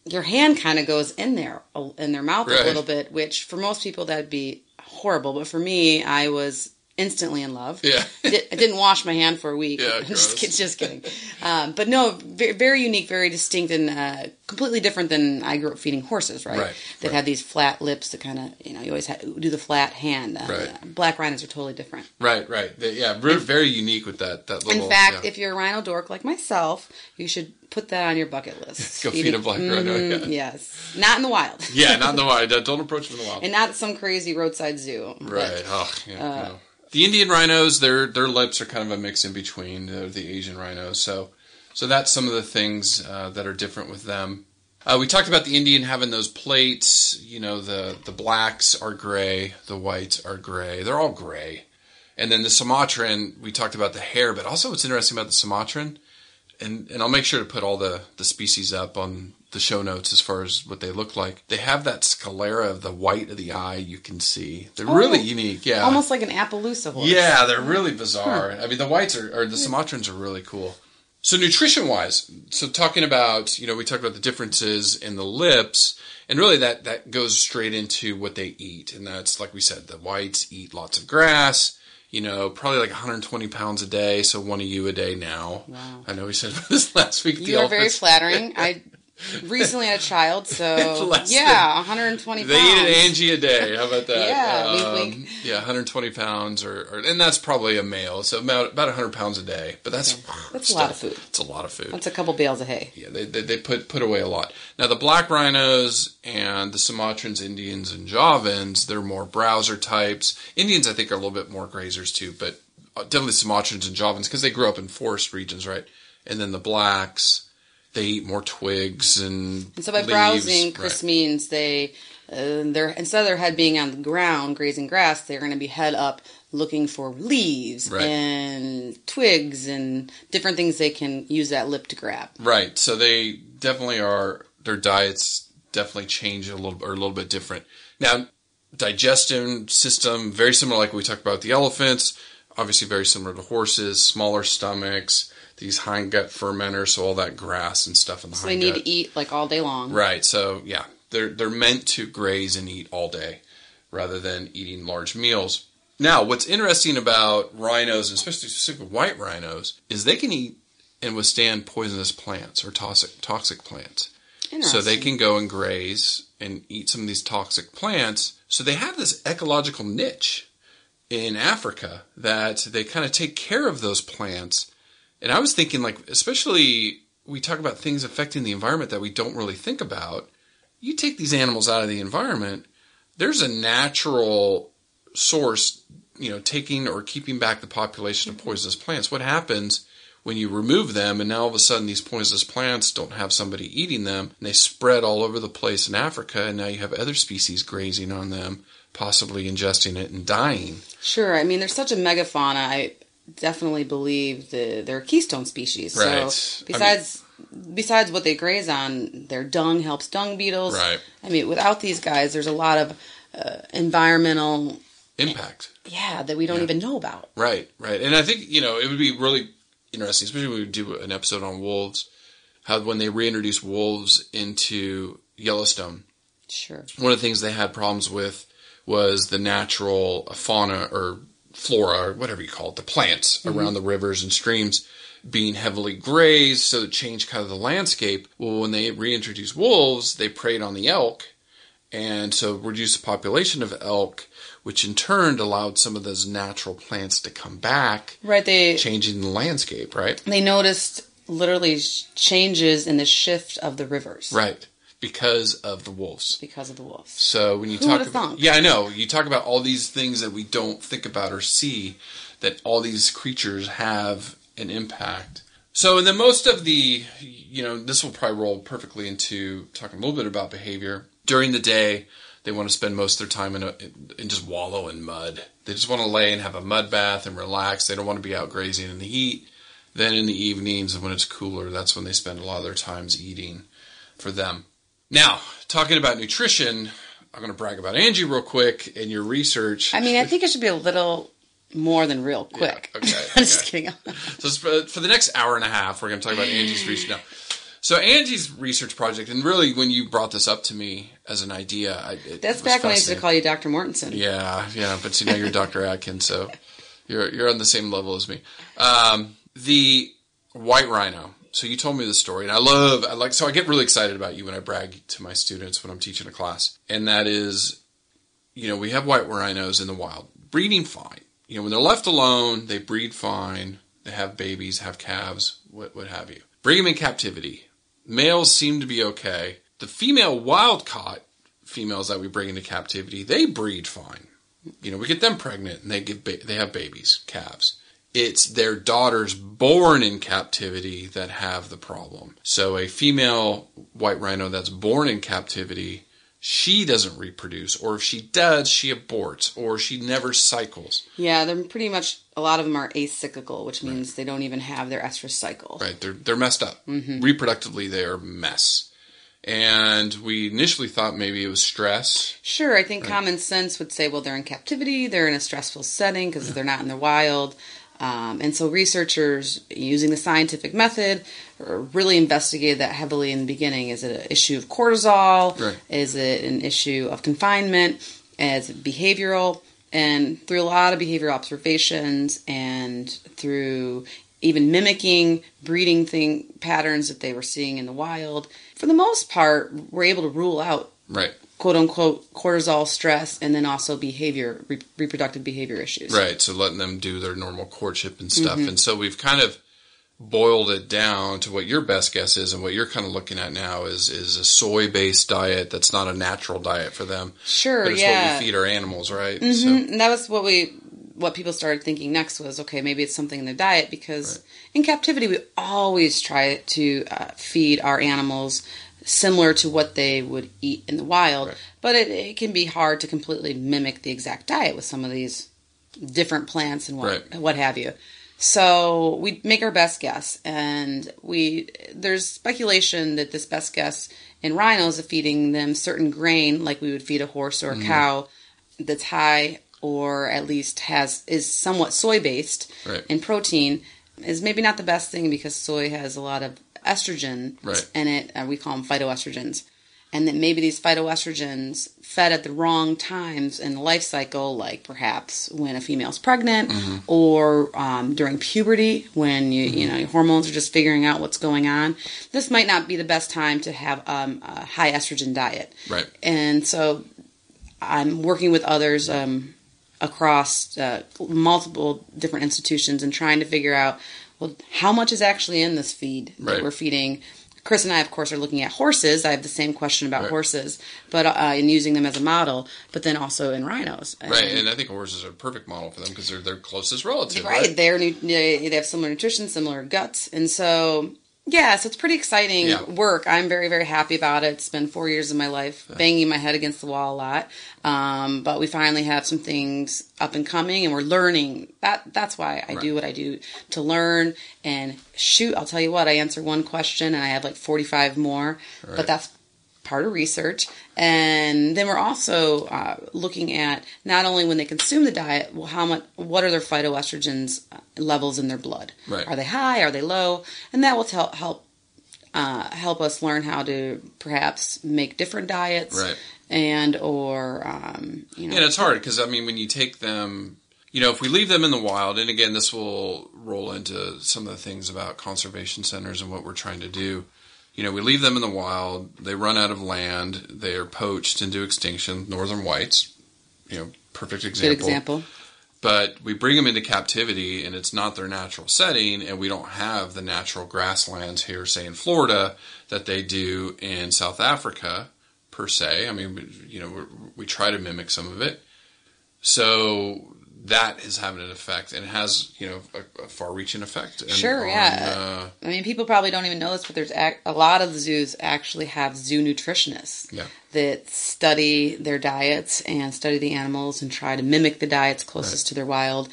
your hand kind of goes in there, in their mouth Right. a little bit, which for most people that'd be horrible. But for me, I was instantly in love. Yeah. I didn't wash my hand for a week. Yeah, just, just kidding. Um, but no, very, very unique, very distinct, and uh, completely different than I grew up feeding horses, right? Right, That right. have these flat lips that kind of, you know, you always ha do the flat hand. Uh, Right. Black rhinos are totally different. Right, right. They, yeah, very, very unique with that that little. In fact, yeah. if you're a rhino dork like myself, you should put that on your bucket list. Go feed a black rhino, Mhm, yeah. Yes, not in the wild. yeah, not in the wild. Don't approach them in the wild. and not some crazy roadside zoo. but- Right. Oh, yeah. uh, no. The Indian rhinos, their their lips are kind of a mix in between the, the Asian rhinos. So, so that's some of the things uh, that are different with them. Uh, we talked about the Indian having those plates. You know, the the blacks are gray, the whites are gray. They're all gray. And then the Sumatran, we talked about the hair, but also what's interesting about the Sumatran, and and I'll make sure to put all the the species up on the show notes as far as what they look like. They have that sclera of the white of the eye you can see. They're oh, really Oh, unique. Yeah, Almost like an Appaloosa horse. yeah, they're really bizarre. Hmm. I mean, the whites are, or the hmm. Sumatrans are really cool. So nutrition wise, so talking about, you know, we talked about the differences in the lips, and really that that goes straight into what they eat, and that's like we said, the whites eat lots of grass. You know, probably like 120 pounds a day, so one of you a day now. Wow. I know we said this last week. You are very flattering. I recently had a child, so yeah, 120 They pounds. eat an Angie a day. How about that? Yeah, Um. Yeah, 120 pounds, or, or and that's probably a male, so about about 100 pounds a day. But that's That's a lot of food. It's a lot of food. That's a couple bales of hay. yeah, they, they they put put away a lot. Now the black rhinos and the Sumatrans, Indians, and Javans, they're more browser types. Indians, I think, are a little bit more grazers too, but uh, definitely Sumatrans and Javans because they grew up in forest regions, right? And then the blacks, they eat more twigs and. And so by leaves, browsing, Chris right. means they, uh, they're instead of their head being on the ground grazing grass, they're going to be head up looking for leaves Right. and twigs and different things they can use that lip to grab. Right. So they definitely are. Their diets definitely change a little or a little bit different. Now, digestion system very similar, like we talked about the elephants. Obviously, very similar to horses. Smaller stomachs. These hind gut fermenters, so all that grass and stuff in the So they need to eat like all day long. Right. So yeah, they're they're meant to graze and eat all day, rather than eating large meals. Now, what's interesting about rhinos, and especially specifically white rhinos, is they can eat and withstand poisonous plants or toxic toxic plants. So they can go and graze and eat some of these toxic plants. So they have this ecological niche in Africa that they kind of take care of those plants. And I was thinking, like, especially we talk about things affecting the environment that we don't really think about. You take these animals out of the environment, there's a natural source, you know, taking or keeping back the population of poisonous plants. What happens when you remove them and now all of a sudden these poisonous plants don't have somebody eating them and they spread all over the place in Africa and now you have other species grazing on them possibly ingesting it and dying. Sure. I mean, there's such a megafauna. I definitely believe that they're a keystone species. Right. So I besides besides what they graze on, their dung helps dung beetles. Right. I mean, without these guys, there's a lot of uh, environmental Impact. yeah that we don't even know about. Right, right. And I think, you know, it would be really interesting, especially when we do an episode on wolves, how when they reintroduce wolves into Yellowstone, Sure. one of the things they had problems with was the natural fauna or flora or whatever you call it, the plants mm-hmm. around the rivers and streams being heavily grazed, so it changed kind of the landscape. Well, when they reintroduced wolves, they preyed on the elk, and so reduced the population of elk, which in turn allowed some of those natural plants to come back, Right. They changing the landscape, right? they noticed literally changes in the shift of the rivers Right. Because of the wolves. because of the wolves. So when you Who talk about thunk? yeah, I know you talk about all these things that we don't think about or see that all these creatures have an impact. So and then most of the you know this will probably roll perfectly into talking a little bit about behavior during the day. They want to spend most of their time in a, in just wallow in mud. They just want to lay and have a mud bath and relax. They don't want to be out grazing in the heat. Then in the evenings when it's cooler, that's when they spend a lot of their times eating for them. Now, talking about nutrition, I'm going to brag about Angie real quick and your research. I mean, I think it should be a little more than real quick. okay, I'm just kidding. So for, for the next hour and a half, we're going to talk about Angie's research now. So Angie's research project, and really when you brought this up to me as an idea, I, That's back when I used to call you Dr. Mortensen. Yeah, yeah, but see now you're Dr. Atkins, so you're you're on the same level as me. Um, the white rhino. So you told me the story, and I love, I like, so I get really excited about you when I brag to my students when I'm teaching a class, and that is, you know, we have white rhinos in the wild, breeding fine. You know, when they're left alone, they breed fine. They have babies, have calves, what what have you. Bring them in captivity. Males seem to be okay. The female wild caught females that we bring into captivity, they breed fine. You know, we get them pregnant and they give ba- they have babies, calves. It's their daughters born in captivity that have the problem. So a female white rhino that's born in captivity, she doesn't reproduce, or if she does, she aborts, or she never cycles. Yeah, they're pretty much, a lot of them are acyclical, which means they don't even have their estrus cycle. Right? They're they're messed up. Mm-hmm. Reproductively, they are a mess. And we initially thought maybe it was stress. Sure, I think common sense would say, well, they're in captivity, they're in a stressful setting because they're not in the wild. Um, and so researchers using the scientific method really investigated that heavily in the beginning. Is it an issue of cortisol? Right. Is it an issue of confinement? Is it behavioral? And through a lot of behavioral observations and through even mimicking breeding thing patterns that they were seeing in the wild, for the most part, we're able to rule out Right. Quote unquote cortisol stress and then also behavior re- reproductive behavior issues Right, so letting them do their normal courtship and stuff. Mm-hmm. And so we've kind of boiled it down to what your best guess is and what you're kind of looking at now is is a soy based diet that's not a natural diet for them. sure But it's yeah Mm-hmm. what we feed our animals, right? So and that was what we what people started thinking next was okay maybe it's something in their diet because in captivity we always try to uh, feed our animals similar to what they would eat in the wild Right. but it, it can be hard to completely mimic the exact diet with some of these different plants and what Right. what have you so we make our best guess and we there's speculation that this best guess in rhinos of feeding them certain grain like we would feed a horse or a mm-hmm. cow that's high or at least has is somewhat soy based Right. in protein is maybe not the best thing because soy has a lot of estrogen Right. in it and we call them phytoestrogens. And that maybe these phytoestrogens fed at the wrong times in the life cycle like perhaps when a female's pregnant or um, during puberty when you you know your hormones are just figuring out what's going on. This might not be the best time to have um, a high estrogen diet. Right. and so I'm working with others um, across uh, multiple different institutions and trying to figure out well how much is actually in this feed that Right. we're feeding. Chris and I, of course, are looking at horses. I have the same question about Right. horses, but uh, and using them as a model, but then also in rhinos. Right, and I think horses are a perfect model for them because they're their closest relative, right, right? they're they they have similar nutrition, similar guts, and so Yeah, so it's pretty exciting Yeah. work. I'm very, very happy about it. It's been four years of my life banging my head against the wall a lot. Um, but we finally have some things up and coming and we're learning. That that's why I do what I do to learn and shoot, I'll tell you what, I answer one question and I have like 45 more. Right. But that's part of research. And then we're also uh, looking at not only when they consume the diet, well, how much, what are their phytoestrogens uh, levels in their blood? Right. Are they high? Are they low? And that will tell help uh, help us learn how to perhaps make different diets, Right. And or um, you know, Yeah, and it's hard because I mean, when you take them, you know, if we leave them in the wild, and again, this will roll into some of the things about conservation centers and what we're trying to do. You know, we leave them in the wild, they run out of land, they are poached into extinction. Northern whites, you know, perfect example. good example. But we bring them into captivity, and it's not their natural setting, and we don't have the natural grasslands here, say in Florida, that they do in South Africa, per se. I mean, you know, we try to mimic some of it. So that is having an effect, and it has, you know, a, a far-reaching effect. and Sure, on, yeah. uh, I mean, people probably don't even know this, but there's ac- a lot of the zoos actually have zoo nutritionists Yeah. that study their diets and study the animals and try to mimic the diets closest to their wild.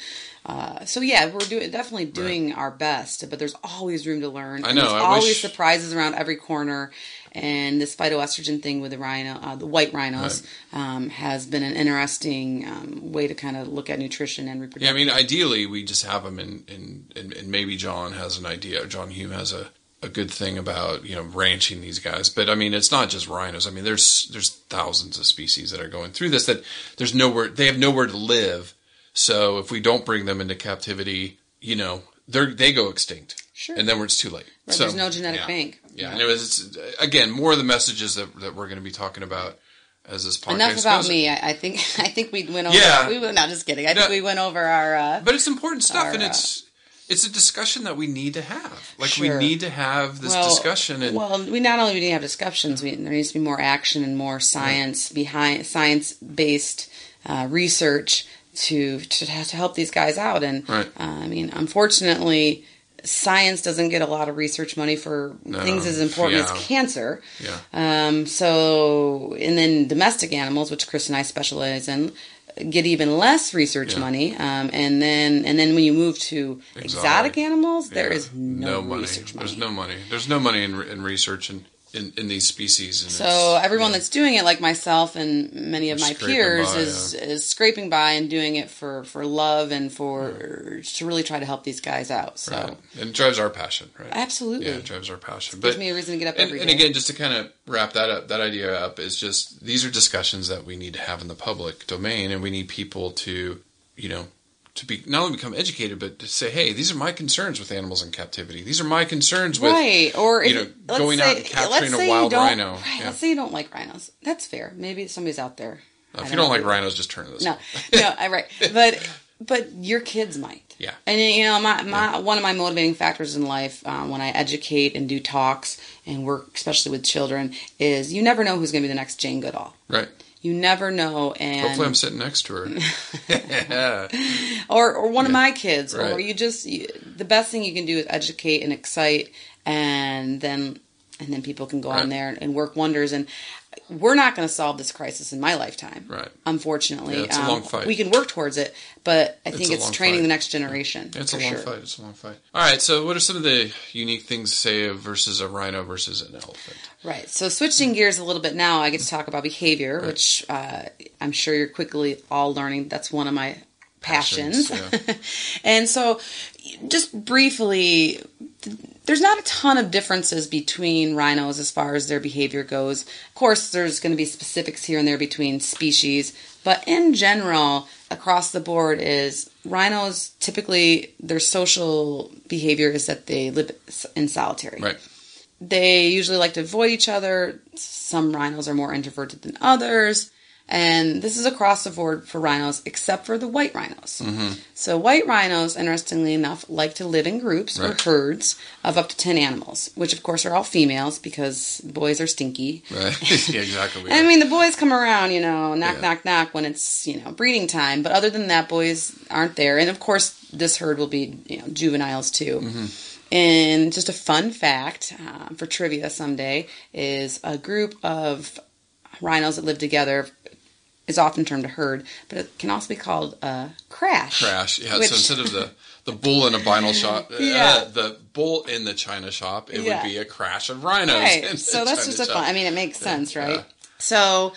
Uh, so yeah, we're doing definitely doing our best, but there's always room to learn. I know, There's I always wish- surprises around every corner. And this phytoestrogen thing with the rhino, uh, the white rhinos, um, has been an interesting um, way to kind of look at nutrition and reproduction. Yeah. I mean, ideally, we just have them, in, in, and, and maybe John has an idea. John Hume has a, a good thing about you know ranching these guys, but I mean, it's not just rhinos. I mean, there's there's thousands of species that are going through this that there's nowhere they have nowhere to live. So if we don't bring them into captivity, you know, they they go extinct, Sure. and then it's too late. Right, So, there's no genetic yeah. bank. Yeah, and it was again more of the messages that that we're going to be talking about as this podcast Enough about goes. me. I, I think I think we went over. Yeah. we went. Not just kidding. I think we went over our. Uh, But it's important stuff, Our, and uh, it's it's a discussion that we need to have. Like Sure. we need to have this well, discussion, and well, we not only need to have discussions. We, there needs to be more action and more science behind science based uh, research to to to help these guys out. And Right. uh, I mean, unfortunately. Science doesn't get a lot of research money for things as important yeah. as cancer. yeah, Um, so, and then domestic animals, which Chris and I specialize in, get even less research Yeah. money. Um, and then, and then when you move to exotic, Exotic. animals, there yeah. is no, money. research money. There's no money. There's no money in, in research in, in, in these species. And So everyone yeah. that's doing it, like myself and many of my peers, by, is is scraping by and doing it for for love and for to really try to help these guys out. So Right. and it drives our passion, right? absolutely, Yeah, it drives our passion. gives But me a reason to get up and, and again, just to kind of wrap that up, that idea up is just these are discussions that we need to have in the public domain, and we need people to, you know, to be not only become educated, but to say, hey, these are my concerns with animals in captivity. These are my concerns with right or you know, going say, out and capturing a wild rhino. Right, Yeah. Let's say you don't like rhinos. That's fair. Maybe somebody's out there. If you don't like rhinos, just turn to this. no, no, I right, but but your kids might. Yeah. And you know, my, my one of my motivating factors in life uh, when I educate and do talks and work, especially with children, is you never know who's going to be the next Jane Goodall. Right. You never know, and Hopefully, I'm sitting next to her. yeah. or or one of my kids, or you just you, the best thing you can do is educate and excite, and then and then people can go Right. on there and work wonders. And we're not going to solve this crisis in my lifetime, Right. Unfortunately, Um, Yeah, it's a long fight. We can work towards it, but I think a it's training fight. the next generation. It's a long sure. fight. It's a long fight. All right. So, what are some of the unique things, to say, versus a rhino versus an elephant? Right. So switching gears a little bit now, I get to talk about behavior, Right. which uh, I'm sure you're quickly all learning. That's one of my passions. Passions, and so, just briefly, th- there's not a ton of differences between rhinos as far as their behavior goes. Of course, there's going to be specifics here and there between species, but in general, across the board, is rhinos typically their social behavior is that they live in solitary. Right. They usually like to avoid each other. Some rhinos are more introverted than others. And this is across the board for rhinos, except for the white rhinos. So, white rhinos, interestingly enough, like to live in groups or herds of up to 10 animals, which of course are all females because boys are stinky. Right. yeah, exactly. I mean, the boys come around, you know, knock, Yeah. knock, knock when it's, you know, breeding time. But other than that, boys aren't there. And of course, this herd will be, you know, juveniles too. Mm-hmm. And just a fun fact uh, for trivia someday is a group of rhinos that live together is often termed a herd, but it can also be called a crash. Crash. Yeah. which- So instead of the the bull in a vinyl shop, uh, the bull in the china shop, it Yeah. would be a crash of rhinos. right. So that's china just a fun. I mean, it makes sense, right? Yeah. So,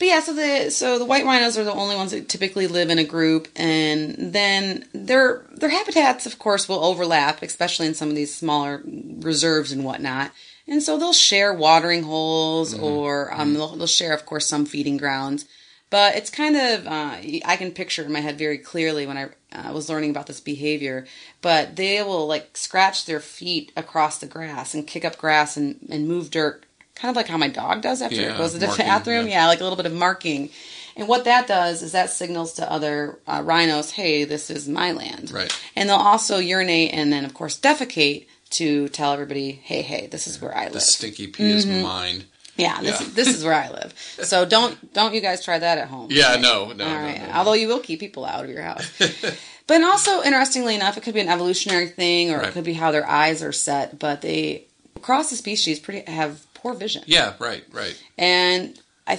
but yeah, so the so the white rhinos are the only ones that typically live in a group, and then their their habitats, of course, will overlap, especially in some of these smaller reserves and whatnot. And so they'll share watering holes, Mm-hmm. or um, they'll, they'll share, of course, some feeding grounds. But it's kind of uh, I can picture in my head very clearly when I uh, was learning about this behavior. But they will like scratch their feet across the grass and kick up grass and, and move dirt, kind of like how my dog does after Yeah, it goes to the marking, bathroom. yeah. Yeah, like a little bit of marking. And what that does is that signals to other uh, rhinos, hey, this is my land. Right. And they'll also urinate and then, of course, defecate to tell everybody, hey, hey, this is where I live. The stinky pee is Mm-hmm. mine. Yeah, this Yeah. is this is where I live. So don't don't you guys try that at home. Yeah, right? no, no, All no, no, no. Although you will keep people out of your house. but also, interestingly enough, it could be an evolutionary thing, or Right. it could be how their eyes are set. But they across the species pretty have poor vision, Yeah, right, right. and I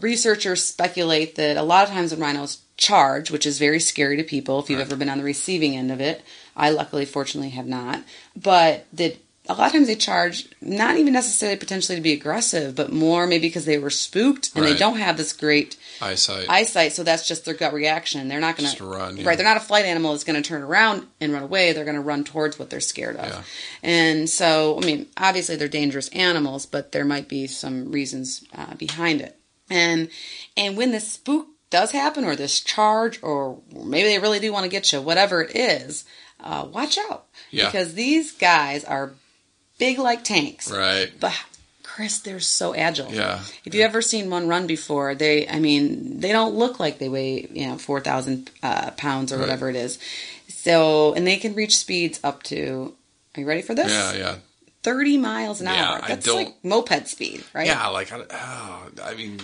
researchers speculate that a lot of times when rhinos charge, which is very scary to people if you've Right. ever been on the receiving end of it. I luckily, fortunately, have not. But that a lot of times they charge not even necessarily potentially to be aggressive, but more maybe because they were spooked and they don't have this great Eyesight. eyesight, so that's just their gut reaction. They're not going to run, yeah. right. They're not a flight animal that's going to turn around and run away. They're going to run towards what they're scared of. Yeah. And so, I mean, obviously they're dangerous animals, but there might be some reasons uh, behind it. And and when this spook does happen, or this charge, or maybe they really do want to get you, whatever it is, uh, watch out Yeah. because these guys are big like tanks. right. But Chris, they're so agile. Yeah. If you've ever seen one run before, they, I mean, they don't look like they weigh, you know, 4,000 uh, pounds or Right. whatever it is. So, and they can reach speeds up to, are you ready for this? Yeah, yeah. 30 miles an Yeah, hour. That's like moped speed, right? Yeah, like, oh, I mean,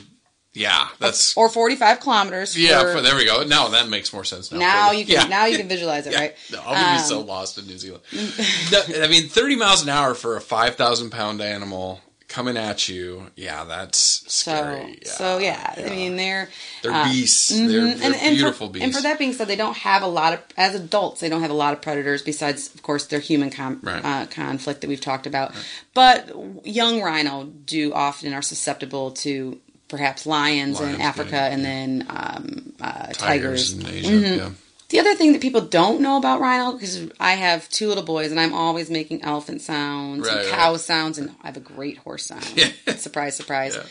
yeah, that's. Or 45 kilometers. yeah, for- for, there we go. Now that makes more sense. Now, now you can yeah. now you can visualize it, Yeah. right? No, I'm gonna be so Um, lost in New Zealand. No, I mean, 30 miles an hour for a 5,000 pound animal coming at you. Yeah, that's So, scary. Yeah, so yeah, I mean they're they're uh, beasts. They're, they're beautiful for, beasts. And for that being said, they don't have a lot of as adults. They don't have a lot of predators besides, of course, their human com- Right. uh, conflict that we've talked about. But young rhino do often are susceptible to perhaps lions, Lions, in Africa yeah, and then um, uh, tigers, tigers. in Asia. Mhm. Yeah. The other thing that people don't know about rhino, because I have two little boys and I'm always making elephant sounds Right, and right. cow sounds, and I have a great horse sound. Yeah. surprise, surprise. Yeah.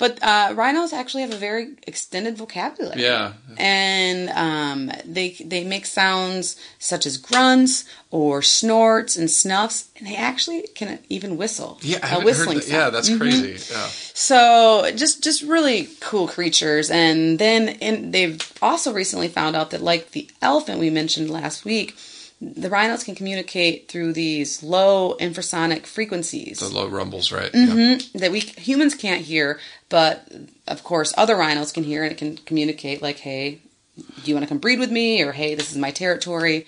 But uh, rhinos actually have a very extended vocabulary. Yeah. and um, they they make sounds such as grunts or snorts and snuffs, and they actually can even whistle. Yeah, I a whistling heard that. Yeah, that's Mhm. crazy. Yeah. So just just really cool creatures, and then in, they've also recently found out that like the elephant we mentioned last week, the rhinos can communicate through these low infrasonic frequencies The low rumbles, right? Mm-hmm. that we humans can't hear, but of course other rhinos can hear and it can communicate like, "Hey, do you want to come breed with me?" or "Hey, this is my territory."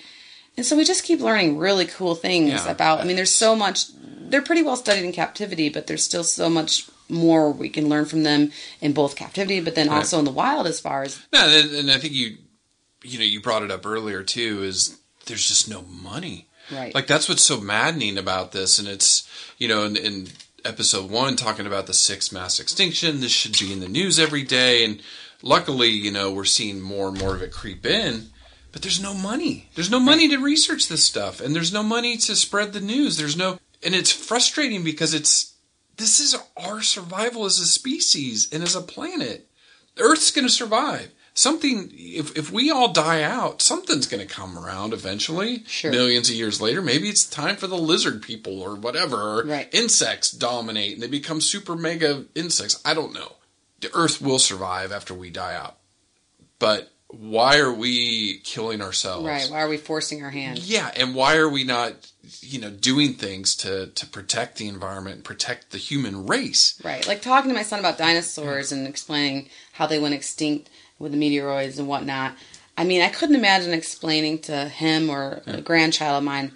And so we just keep learning really cool things Yeah. about. I mean, there's so much. They're pretty well studied in captivity, but there's still so much more we can learn from them in both captivity, but then Right. also in the wild as far as No, and, and I think you, you know, you brought it up earlier too. Is there's just no money. right. Like that's what's so maddening about this, and it's you know in, in episode one talking about the sixth mass extinction. This should be in the news every day, and luckily, you know, we're seeing more and more of it creep in. But there's no money. There's no money to research this stuff, and there's no money to spread the news. There's no, and it's frustrating because it's this is our survival as a species and as a planet. Earth's going to survive. Something, if, if we all die out, something's going to come around eventually. Sure. Millions of years later, maybe it's time for the lizard people or whatever. Right. Insects dominate and they become super mega insects. I don't know. The Earth will survive after we die out. But why are we killing ourselves? right. Why are we forcing our hand? Yeah, and why are we not, you know, doing things to to protect the environment, and protect the human race? Right. Like talking to my son about dinosaurs and explaining how they went extinct with the meteoroids and whatnot. I mean, I couldn't imagine explaining to him or a grandchild of mine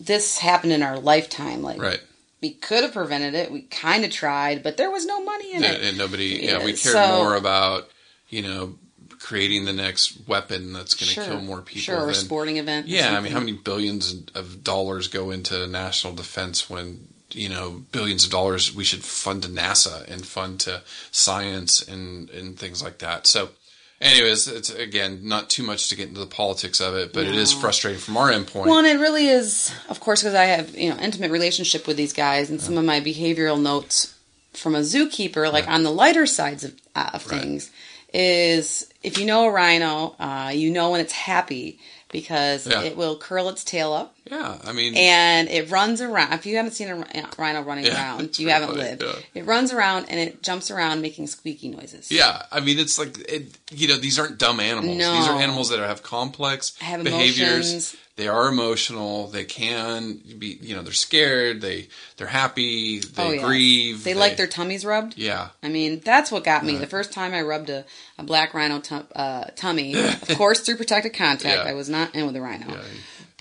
this happened in our lifetime. Like Right. we could have prevented it. We kind of tried, but there was no money in and, it. and nobody yeah, Yeah, we cared so- more about you know creating the next weapon that's going to Sure, kill more people Sure, or a sporting event. yeah i mean how many billions of dollars go into national defense when you know billions of dollars we should fund to nasa and fund to science and and things like that so anyways it's again not too much to get into the politics of it but it is frustrating from our endpoint Well, and it really is, of course, because I have you know intimate relationship with these guys, and some of my behavioral notes from a zookeeper, like on the lighter sides of, uh, of Right. things, is if you know a rhino, uh, you know when it's happy because Yeah. it will curl its tail up yeah i mean and it runs around. If you haven't seen a rhino running Yeah, around, you haven't funny, lived. yeah. It runs around and it jumps around making squeaky noises. Yeah, I mean, it's like it, you know, these aren't dumb animals. No. These are animals that have complex Have behaviors. emotions. They are emotional. They can be, you know, they're scared. They they're happy. They Oh, yes. grieve. They, like their tummies rubbed. yeah. I mean, that's what got me. The first time I rubbed a, a black rhino tum- uh, tummy, of course, through protected contact. Yeah. I was not in with a rhino.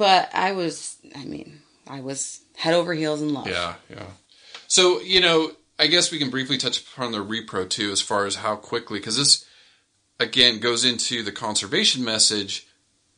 But I was, I mean, I was head over heels in love. yeah, yeah. So you know, I guess we can briefly touch upon the repro too, as far as how quickly, because this again goes into the conservation message.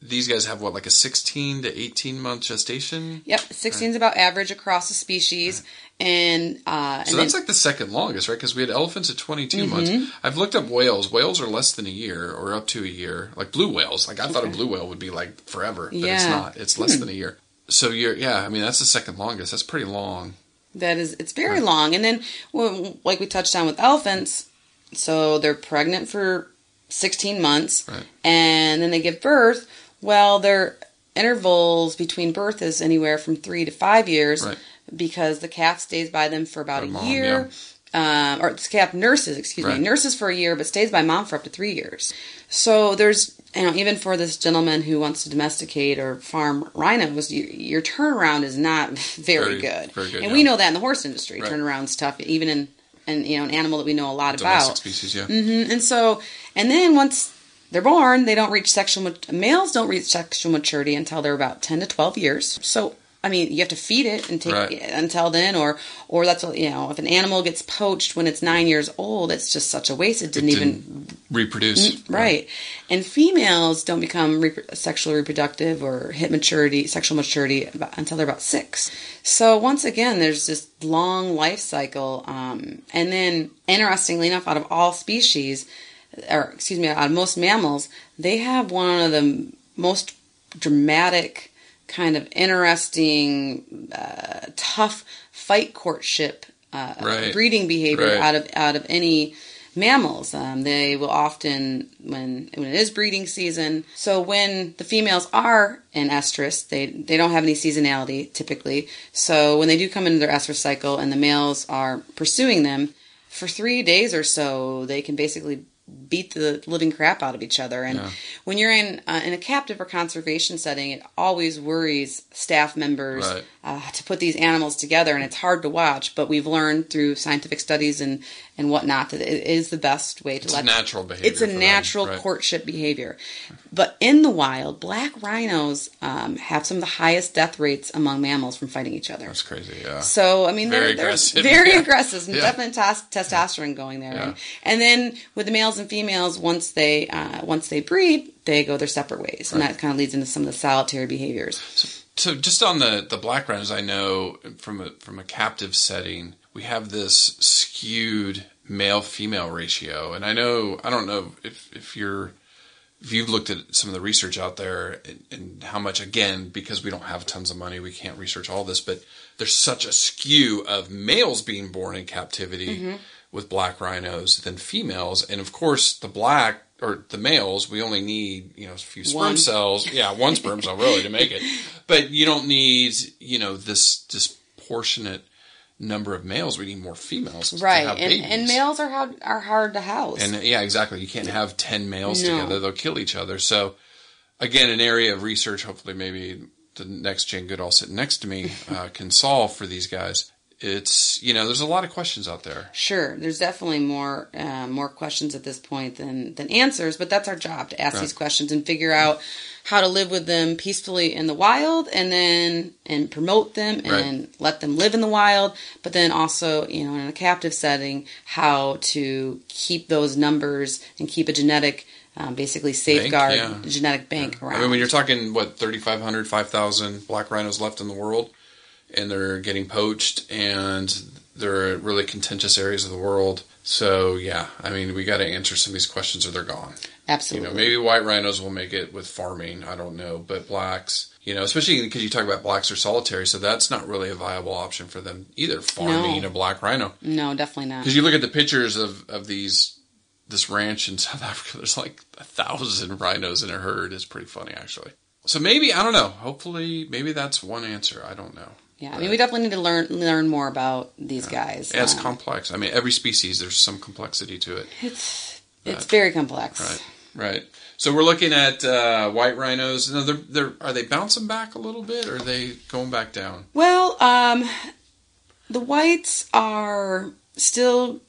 These guys have what, like a sixteen to eighteen month gestation. Yep, 16 is about average across the species. And, uh, So and that's then, like the second longest, right? Because we had elephants at 22 Mm-hmm. months. I've looked up whales. Whales are less than a year or up to a year. Like blue whales. Like I thought a blue whale would be like forever, but it's Yeah. Hmm. not. It's less than a year. So you're, yeah, I mean, that's the second longest. That's pretty long. that is, it's very long. And then, well, like we touched on with elephants, so they're pregnant for 16 months. Right. And then they give birth. Well, their intervals between birth is anywhere from three to five years. Right. because the calf stays by them for about a mom, year. Um, or the calf nurses, excuse Right. me, nurses for a year, but stays by mom for up to three years. So there's, you know, even for this gentleman who wants to domesticate or farm rhinos, you, your turnaround is not very, Very- good. very good, and yeah. we know that in the horse industry, Right. turnaround's tough, even in, and you know, an animal that we know a lot Domestic about. species, yeah. Mhm. And so, and then once they're born, they don't reach sexual mat- males don't reach sexual maturity until they're about ten to twelve years. So, I mean, you have to feed it and take Right. it until then, or or that's what you know. If an animal gets poached when it's nine years old, it's just such a waste. It didn't It even didn't reproduce. right. And females don't become sexually reproductive or hit maturity, sexual maturity about, until they're about six. So once again, there's this long life cycle. Um, and then, interestingly enough, out of all species, or excuse me, on most mammals, they have one of the most dramatic, kind of interesting, uh, tough fight courtship uh, Right. breeding behavior Right. out of out of any mammals. Um, they will often, when when it is breeding season, so when the females are in estrus, they they don't have any seasonality typically. So when they do come into their estrus cycle and the males are pursuing them for three days or so, they can basically beat the living crap out of each other. And Yeah. when you're in uh, in a captive or conservation setting, it always worries staff members Right. uh, to put these animals together, and it's hard to watch. But we've learned through scientific studies and and whatnot that it is the best way to It's let natural behavior. it's a for them, natural right. courtship behavior. But in the wild, black rhinos um, have some of the highest death rates among mammals from fighting each other. That's crazy, yeah. So I mean, Very they're, they're aggressive, very yeah. aggressive, and Yeah. definitely tos- testosterone going there. Yeah. And, and then with the males and females, once they uh, once they breed, they go their separate ways, and that kind of leads into some of the solitary behaviors. So just on the the black rhinos, I know from a from a captive setting, we have this skewed male female ratio, and I know I don't know if if you're if you've looked at some of the research out there and, and how much again because we don't have tons of money, we can't research all this, but there's such a skew of males being born in captivity mm-hmm. with black rhinos than females, and of course the black or the males, we only need you know a few sperm One. cells. Yeah, one sperm cell really to make it, but you don't need you know this disproportionate number of males. We need more females, Right, and, babies. and males are hard are hard to house. And yeah, exactly. You can't have 10 males No. together. They'll kill each other. So, again, an area of research, hopefully, maybe the next Jane Goodall sitting next to me uh, can solve for these guys. It's you know there's a lot of questions out there. Sure, there's definitely more uh, more questions at this point than than answers, but that's our job to ask Right. these questions and figure out how to live with them peacefully in the wild, and then and promote them and Right. let them live in the wild. But then also, you know, in a captive setting, how to keep those numbers and keep a genetic, um, basically safeguard yeah. genetic bank around. I mean, when you're talking what 3,500, 5,000 black rhinos left in the world, and they're getting poached, and they're really contentious areas of the world. So yeah, I mean, we got to answer some of these questions, or they're gone. Absolutely. You know, maybe white rhinos will make it with farming. I don't know, but blacks, you know, especially because you talk about blacks are solitary, so that's not really a viable option for them either. Farming No. a black rhino, no, definitely not. because you look at the pictures of of these this ranch in South Africa. There's like a thousand rhinos in a herd. It's pretty funny, actually. So maybe I don't know. Hopefully, maybe that's one answer. I don't know. Yeah, I mean, we definitely need to learn learn more about these guys. It's Um, complex. I mean, every species there's some complexity to it. It's it's very complex. Right. Right. So we're looking at uh, white rhinos. Now, they're, they're, are they bouncing back a little bit, or are they going back down? Well, um, the whites are still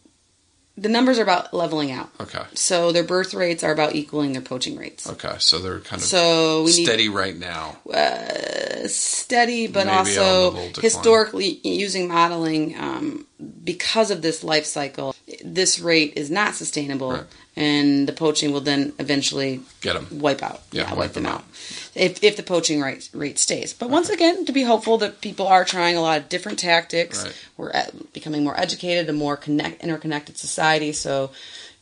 the numbers are about leveling out. Okay. So their birth rates are about equaling their poaching rates. Okay. So they're kind of So we need steady right now. uh, steady, but Maybe also historically using modeling um, because of this life cycle. This rate is not sustainable, Right. and the poaching will then eventually Get them. wipe out. Yeah, wipe, wipe them them out. If, if the poaching rate rate stays. But once again, to be hopeful that people are trying a lot of different tactics. Right. We're at, becoming more educated, a more connect, interconnected society. So,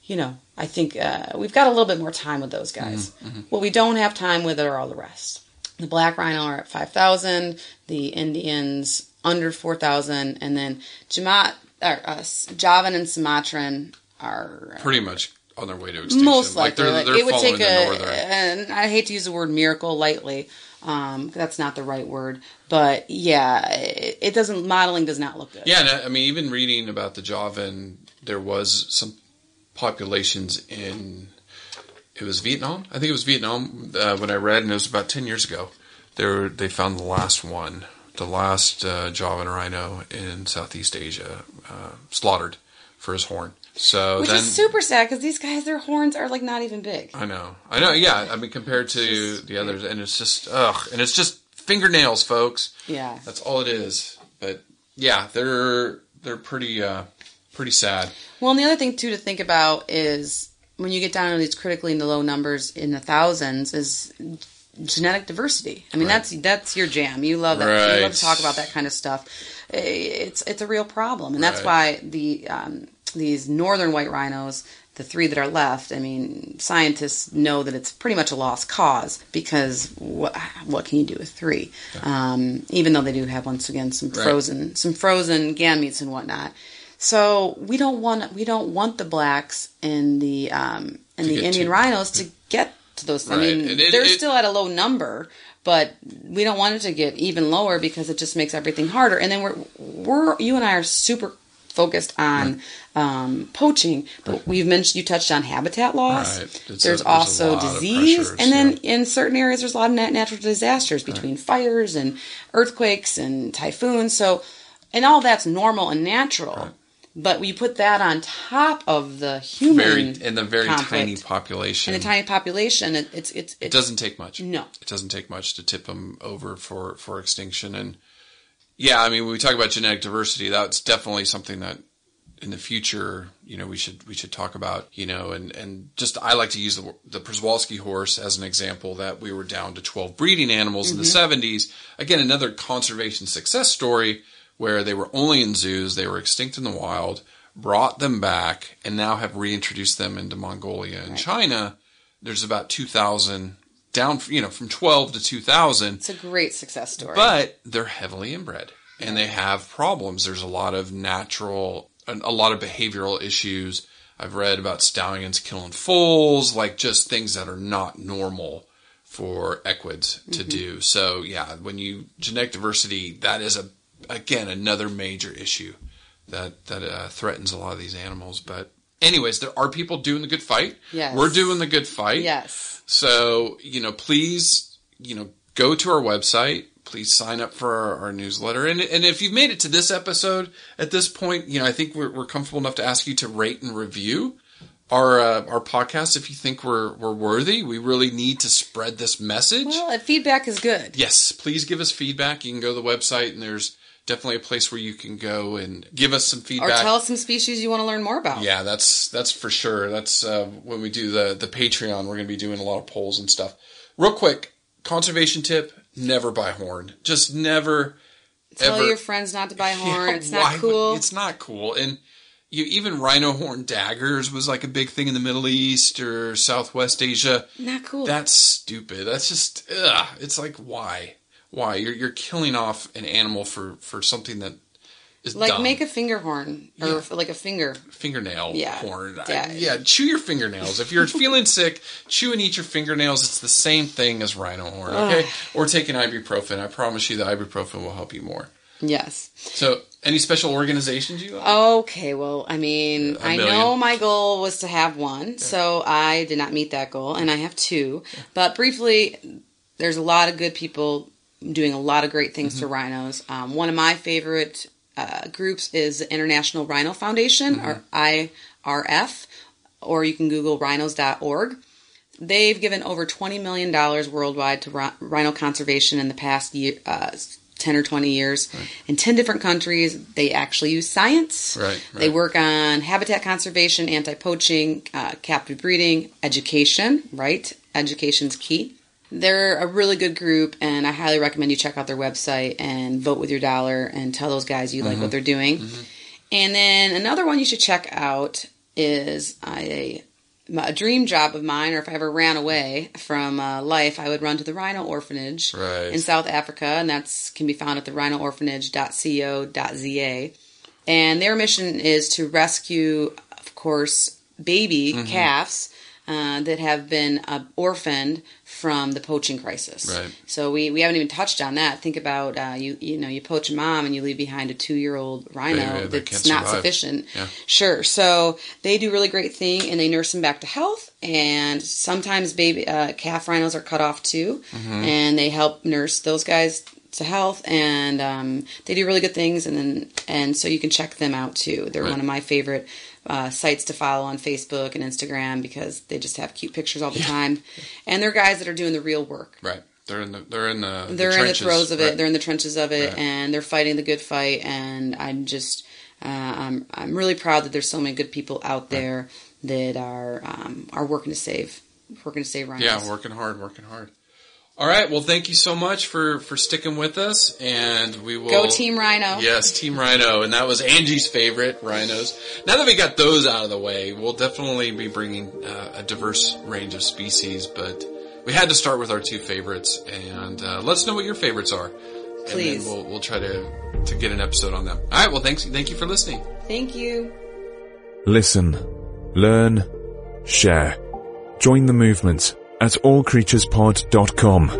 you know, I think uh, we've got a little bit more time with those guys. Mm-hmm, What we don't have time with are all the rest. The black rhino are at five thousand. The Indians under four thousand, and then Jama, or, uh, Javan and Sumatran are uh, Pretty much on their way to extinction. most Like likely. they're, Like, they're it would take a, and I hate to use the word miracle lightly. Um, that's not the right word, but yeah, it, it doesn't. Modeling does not look good. Yeah, and I I mean, even reading about the Javan, there was some populations in. It was Vietnam. I think it was Vietnam uh, when I read, and it was about ten years ago. They were, they found the last one, the last uh, Javan rhino in Southeast Asia, uh, slaughtered for his horn. So which then, is super sad because these guys, their horns are like not even big. I know, I know. Yeah, I mean, compared to the others, and it's just ugh, and it's just fingernails, folks. Yeah, That's all it is. But yeah, they're they're pretty uh, pretty sad. Well, and the other thing too to think about is when you get down to these critically in the low numbers in the thousands is genetic diversity. I mean, Right. that's that's your jam. You love that. You love to talk about that kind of stuff. It's it's a real problem, and that's Right. why the um, these northern white rhinos. The three that are left, I mean, scientists know that it's pretty much a lost cause because what what can you do with three? Um, even though they do have once again some Right. frozen some frozen gametes and whatnot. So we don't want we don't want the blacks and the um, and the Indian to- rhinos to get to those. I mean, it- they're it- still at a low number, but we don't want it to get even lower because it just makes everything harder. And then we're we're you and I are super focused on um, poaching, but we've mentioned you touched on habitat loss. Right. It's a- There's there's also disease, and then yeah. in certain areas there's a lot of natural disasters between fires and earthquakes and typhoons. So, and all that's normal and natural. But we put that on top of the human Very in the very conflict. tiny population. in the tiny population. It, it's it's it doesn't take much. No. it doesn't take much to tip them over for for extinction. And yeah, I mean, when we talk about genetic diversity, that's definitely something that in the future, you know, we should we should talk about. You know, and and just I like to use the the Przewalski horse as an example that we were down to twelve breeding animals in the mm-hmm. seventies. Again, another conservation success story where they were only in zoos, they were extinct in the wild, brought them back, and now have reintroduced them into Mongolia and China. There's about two thousand down, you know, from twelve to two thousand it's a great success story. but they're heavily inbred and they have problems. There's a lot of natural, a lot of behavioral issues. I've read about stallions killing foals, like just things that are not normal for equids to do. So yeah, when you genetic diversity, that is a again another major issue that that uh, threatens a lot of these animals. But anyways, there are people doing the good fight. Yes. we're doing the good fight. yes, So, you know, please, you know, go to our website. please sign up for our, our newsletter. And and if you've made it to this episode at this point, you know I think we're, we're comfortable enough to ask you to rate and review our uh, our podcast if you think we're we're worthy. We really need to spread this message. Well, feedback is good. Yes, please give us feedback. You can go to the website and there's definitely a place where you can go and give us some feedback Or tell us some species you want to learn more about. Yeah, that's that's for sure. That's uh, when we do the the Patreon. We're going to be doing a lot of polls and stuff. Real quick, conservation tip: never buy horn. Just never. Tell ever- your friends not to buy horn. Yeah, it's not would- cool. It's not cool. And you even rhino horn daggers was like a big thing in the Middle East or Southwest Asia. not cool. That's stupid. That's just ugh. It's like why? Why? You're you're killing off an animal for for something that is like dumb. make a finger horn or Yeah. like a finger. fingernail Yeah. horn. I- Yeah. yeah, chew your fingernails. If you're feeling sick, chew and eat your fingernails. It's the same thing as rhino horn, okay? Or take an ibuprofen. I promise you the ibuprofen will help you more. Yes. So, any special organizations you like? Okay, well, I mean, I know my goal was to have one, so I did not meet that goal, and I have two. But briefly, there's a lot of good people doing a lot of great things Mm-hmm. to rhinos. Um, one of my favorite uh, groups is the International Rhino Foundation, Mm-hmm. or IRF, or you can Google rhinos.org. They've given over $20 million worldwide to rhino conservation in the past year, uh, 10 or 20 years in 10 different countries. They actually use science. Right, They work on habitat conservation, anti poaching, uh, captive breeding, education, right? Education's key. They're a really good group, and I highly recommend you check out their website and vote with your dollar and tell those guys you like Mm-hmm. what they're doing. And then another one you should check out is a, a dream job of mine, or if I ever ran away from uh, life, I would run to the Rhino Orphanage Right. in South Africa, and that's can be found at the rhino rhinoorphanage.co.za. And their mission is to rescue, of course, baby Mm-hmm. calves uh, that have been uh, orphaned from the poaching crisis. Right. So we, we haven't even touched on that. Think about uh, you you know you poach a mom and you leave behind a two year old rhino Baby that that's not survive. sufficient. Yeah. Sure. So they do really great thing and they nurse them back to health. And sometimes baby uh, calf rhinos are cut off too, Mm-hmm. and they help nurse those guys to health. And um, they do really good things. And then and so you can check them out too. They're Right. one of my favorite. Uh, sites to follow on Facebook and Instagram because they just have cute pictures all the time, and they're guys that are doing the real work Right. They're in the they're in the they're in the throes of it. Right. They're in the trenches of it, Right. and they're fighting the good fight. And I'm just, uh, I'm, I'm really proud that there's so many good people out there that are, um, are working to save, working to save rhinos. Yeah, working hard, working hard. All right. Well, thank you so much for for sticking with us, and we will Go Team Rhino. Yes, Team Rhino, and that was Angie's favorite rhinos. Now that we got those out of the way, we'll definitely be bringing uh, a diverse range of species, but we had to start with our two favorites, and uh, let us know what your favorites are. Please. and then we'll we'll try to to get an episode on them. All right. Well, thanks. Thank you for listening. Thank you. Listen, learn, share. Join the movement at allcreaturespod.com.